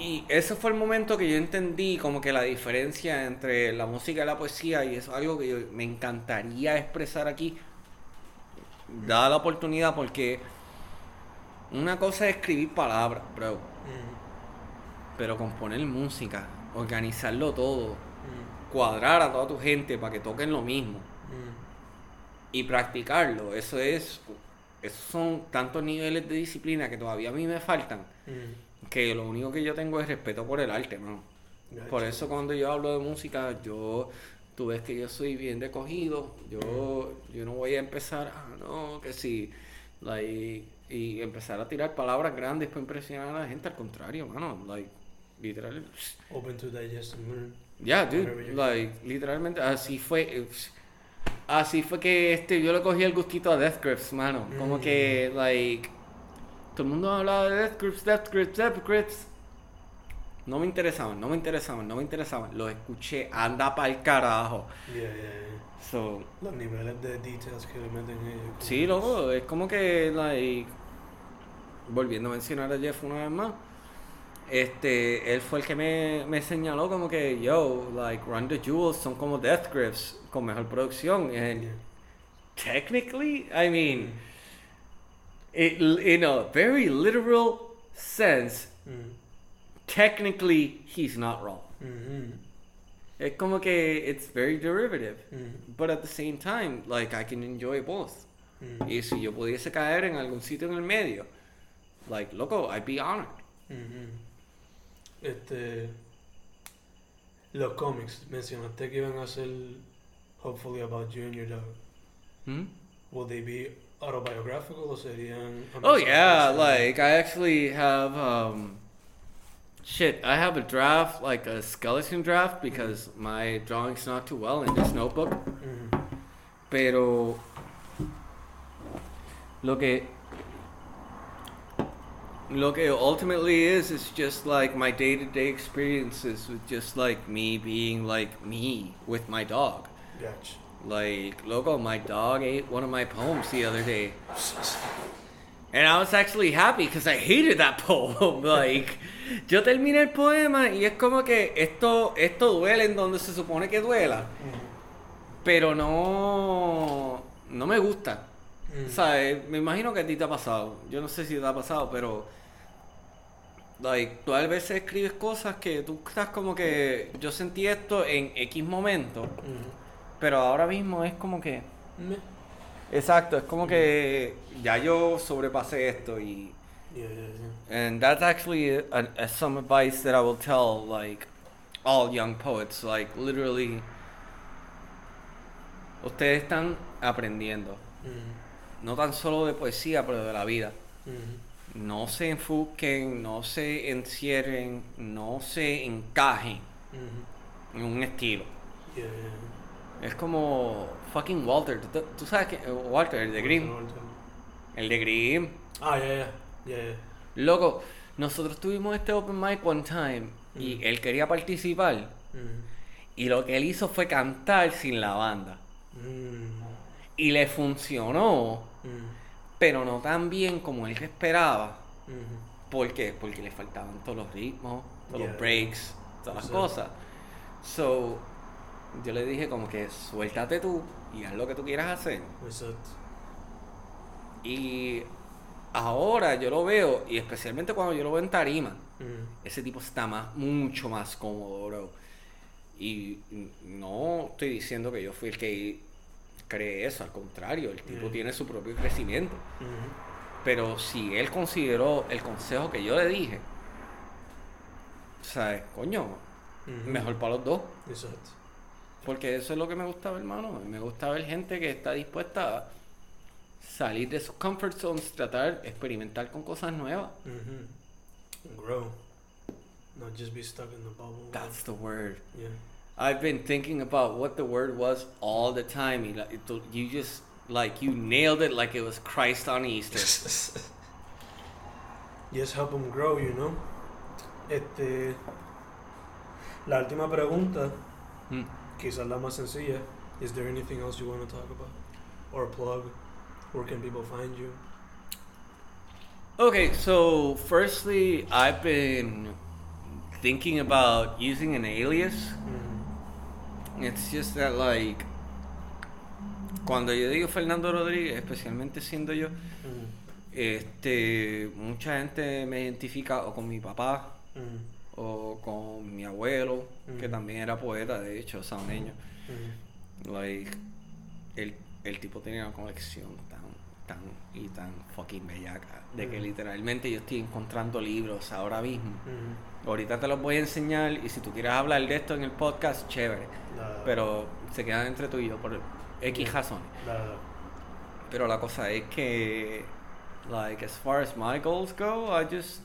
Y ese fue el momento que yo entendí como que la diferencia entre la música y la poesía. Y eso es algo que yo- me encantaría expresar aquí. Dada la oportunidad porque una cosa es escribir palabras, bro.
Mm.
Pero componer música, organizarlo todo,
Mm.
cuadrar a toda tu gente para que toquen lo mismo
Mm.
y practicarlo, eso es, esos son tantos niveles de disciplina que todavía a mí me faltan,
Mm.
que lo único que yo tengo es respeto por el arte, ¿no?
Gotcha.
Por eso cuando yo hablo de música, yo, tú ves que yo soy bien recogido, yo, yo no voy a empezar, ah, no, que sí, like, y empezar a tirar palabras grandes para impresionar a la gente, al contrario, mano, like, literal,
Open to digest and learn.
ya,
Whatever
dude, like, literalmente, así fue, así fue que este, yo le cogí el gustito a Death Grips, mano, como
Mm.
que, like, todo el mundo hablaba de Death Grips, Death Grips, Death Grips, no me interesaban, no me interesaban, no me interesaban, los escuché, anda pa'l carajo,
Yeah, yeah, yeah.
so,
Los niveles de details que le meten ellos.
sí, loco, es como que, like, volviendo a mencionar a Jeff una vez más, este, él fue el que me, me señaló como que, yo, like, Run the Jewels son como Death Grips, con mejor producción, and technically, I mean, it, in a very literal sense,
Mm.
technically he's not wrong.
Mhm.
Es como que it's very derivative.
Mhm.
But at the same time, like I can enjoy both.
Mm.
Y si yo pudiese caer en algún sitio en el medio, like, loco, I'd be honored.
Este. Los cómics, mencionaste que iban a ser hopefully about you and your dog.
Hmm?
Will they be autobiographical o serían
Oh yeah, like I actually have um shit, I have a draft, like a skeleton draft because my drawing's not too well in this notebook.
Mhm.
Pero lo que lo que ultimately is It's just like my day-to-day experiences with just like me being like me with my dog.
Gotcha.
Like, loco, my dog ate one of my poems the other day. And I was actually happy because I hated that poem. Like, yo terminé el poema y es como que esto, esto duele en donde se supone que duela,
Mhm.
pero no, no me gusta. O sea, eh, me imagino que a ti te ha pasado. Yo no sé si te ha pasado, pero. Like, tú a veces escribes cosas que tú estás como que. Yo sentí esto en X momento, pero ahora mismo es como que. Exacto, es como que ya yo sobrepasé esto y.
Yeah, yeah, yeah.
And that's actually a, a- some advice that I will tell, like, all young poets. Like, literally. Ustedes están aprendiendo. No tan solo de poesía, pero de la vida. No se enfoquen, no se encierren, no se encajen en un estilo.
Yeah, yeah.
Es como fucking Walter. ¿Tú, tú sabes que eh, Walter, el de Grimm? El de Grimm.
Ah, yeah, yeah. Yeah.
Loco, nosotros tuvimos este open mic one time y él quería participar y lo que él hizo fue cantar sin la banda.
Mm.
Y le funcionó,
Mm.
Pero no tan bien como él esperaba. ¿Por qué? Porque le faltaban todos los ritmos, todos
Yeah.
los breaks, todas las cosas. So, yo le dije como que suéltate tú y haz lo que tú quieras hacer.
Exacto.
Y ahora yo lo veo, y especialmente cuando yo lo veo en tarima, ese tipo está más, mucho más cómodo, bro. Y no estoy diciendo que yo fui el que cree eso, al contrario, el tipo
Yeah.
tiene su propio crecimiento. Pero si él consideró el consejo que yo le dije, ¿sabes? Coño, mejor para los dos.
Exacto.
Porque eso es lo que me gusta ver, hermano. Me gusta ver gente que está dispuesta a salir de sus comfort zones, tratar, experimentar con cosas nuevas.
Grow. Not just be stuck in the bubble.
That's the word.
Yeah.
I've been thinking about what the word was all the time. Y la- y You just, like, you nailed it like it was Christ on Easter.
Just help them grow, you know. Este. La última pregunta,
Hmm.
quizás la más sencilla. Is there anything else you want to talk about? Or plug? Where can people find you?
Okay, so firstly, I've been thinking about using an alias.
Mhm.
It's just that, like, cuando yo digo Fernando Rodríguez, especialmente siendo yo, este, mucha gente me identifica o con mi papá o con mi abuelo, que también era poeta, de hecho, saoneño.
Mhm.
Like, el, el tipo tenía una colección tan, tan y tan fucking bellaca, de que
Mm.
literalmente yo estoy encontrando libros ahora mismo.
Mhm.
Ahorita te los voy a enseñar y si tú quieres hablar de esto en el podcast, chévere.
La-
Pero se quedan entre tú y yo por X razones.
la-
Pero la cosa es que, like, as far as my goals go, I just,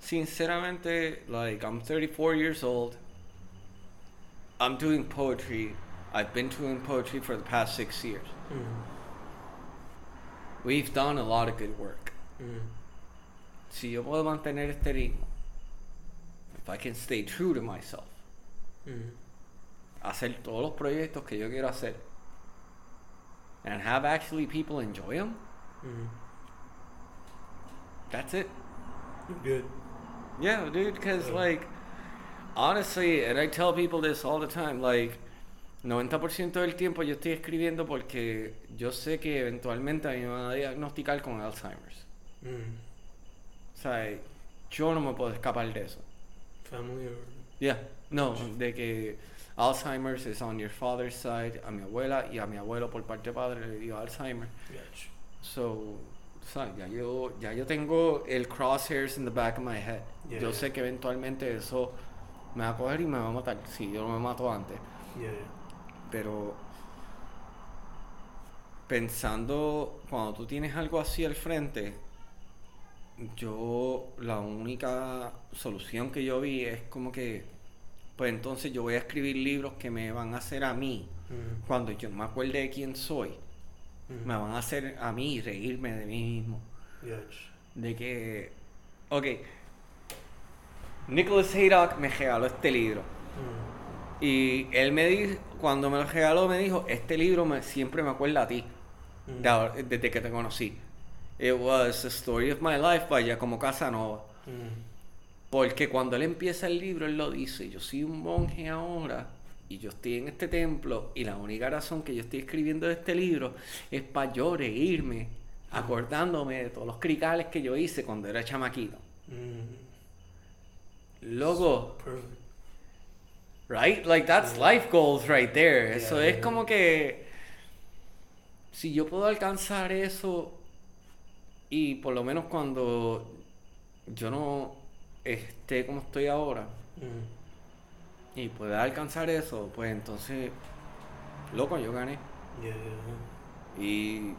sinceramente, like, I'm 34 years old. I'm doing poetry. I've been doing poetry for the past six years. We've done a lot of good work.
Mhm.
Si yo puedo mantener este ritmo, if I can stay true to myself,
Mhm.
hacer todos los proyectos que yo quiero hacer, and have actually people enjoy them,
Mhm.
that's it.
You're good.
Yeah, dude, because,
Yeah.
like, honestly, and I tell people this all the time, like, 90% del tiempo yo estoy escribiendo porque yo sé que eventualmente a mí me van a diagnosticar con Alzheimer's.
Mhm.
O sea, yo no me puedo escapar de eso.
Family or...
Yeah, no, de que Alzheimer's es on your father's side, a mi abuela y a mi abuelo por parte de padre le dio Alzheimer.
Gotcha.
So, ¿sabes? Ya yo, ya yo tengo el crosshairs in the back of my head.
Yeah,
yo
yeah.
sé que eventualmente eso me va a coger y me va a matar. Si yo no me mato antes.
Yeah.
Pero pensando, cuando tú tienes algo así al frente, yo la única solución que yo vi es como que, pues entonces yo voy a escribir libros que me van a hacer a mí,
Mm,
cuando yo no me acuerde de quién soy,
mm.
me van a hacer a mí reírme de mí mismo. De que, ok, Nicholas Haydock me regaló este libro.
Mm,
Y él me dijo, cuando me lo regaló, me dijo, este libro me, siempre me acuerda a ti,
mm.
de desde que te conocí. It was the story of my life, vaya, como Casanova.
Mm,
Porque cuando él empieza el libro, él lo dice, yo soy un monje ahora y yo estoy en este templo y la única razón que yo estoy escribiendo este libro es para yo reírme, acordándome de todos los cricales que yo hice cuando era chamaquito.
mm.
Luego,
Perfect.
Right? Like that's life goals right there. Eso
Yeah,
es como que si yo puedo alcanzar eso y por lo menos cuando yo no esté como estoy ahora
Mm,
y pueda alcanzar eso, pues entonces loco, yo gané.
yeah,
Y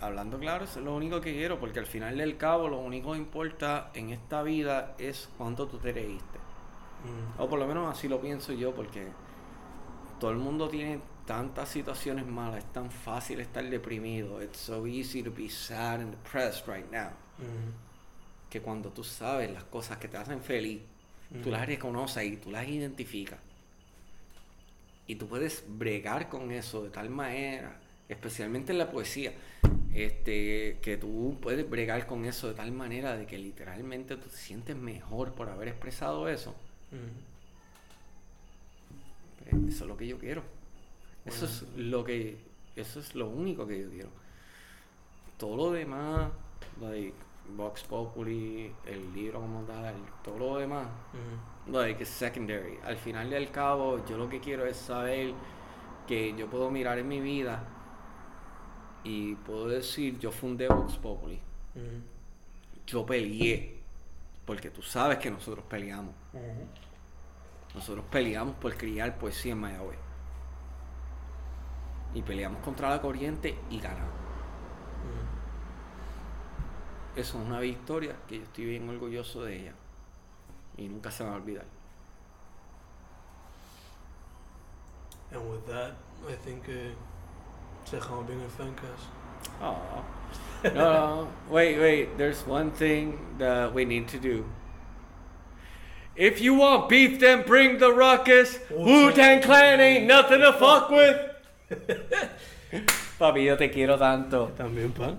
hablando claro, eso es lo único que quiero, porque al final del cabo lo único que importa en esta vida es cuánto tú te reíste.
Mm,
O por lo menos así lo pienso yo, porque todo el mundo tiene tantas situaciones malas, es tan fácil estar deprimido. It's so easy to be sad and depressed right now.
mm,
Que cuando tú sabes las cosas que te hacen feliz, tú las reconoces y tú las identificas. Y tú puedes bregar con eso de tal manera, especialmente en la poesía, este, que tú puedes bregar con eso de tal manera de que literalmente tú te sientes mejor por haber expresado eso.
Mm.
Eso es lo que yo quiero. Eso es lo que, eso es lo único que yo quiero. Todo lo demás, like Vox Populi, el libro como tal, todo lo demás,
Mm,
like es secondary. Al final y al cabo, yo lo que quiero es saber que yo puedo mirar en mi vida y puedo decir, yo fundé Vox Populi,
mm,
yo peleé, porque tú sabes que nosotros peleamos.
mm.
Nosotros peleamos por criar poesía en Mayagüez. Y peleamos contra la corriente y ganamos.
Mm.
Eso es una victoria que yo estoy bien orgulloso de ella. Y nunca se me va a olvidar.
And with that, I think uh, se dejamos bien el fancast.
Oh. No, no. Wait, wait. There's one thing that we need to do. If you want beef, then bring the ruckus. Wu Tang Clan ain't nothing to fuck with. Papi, yo te quiero tanto.
También, pa.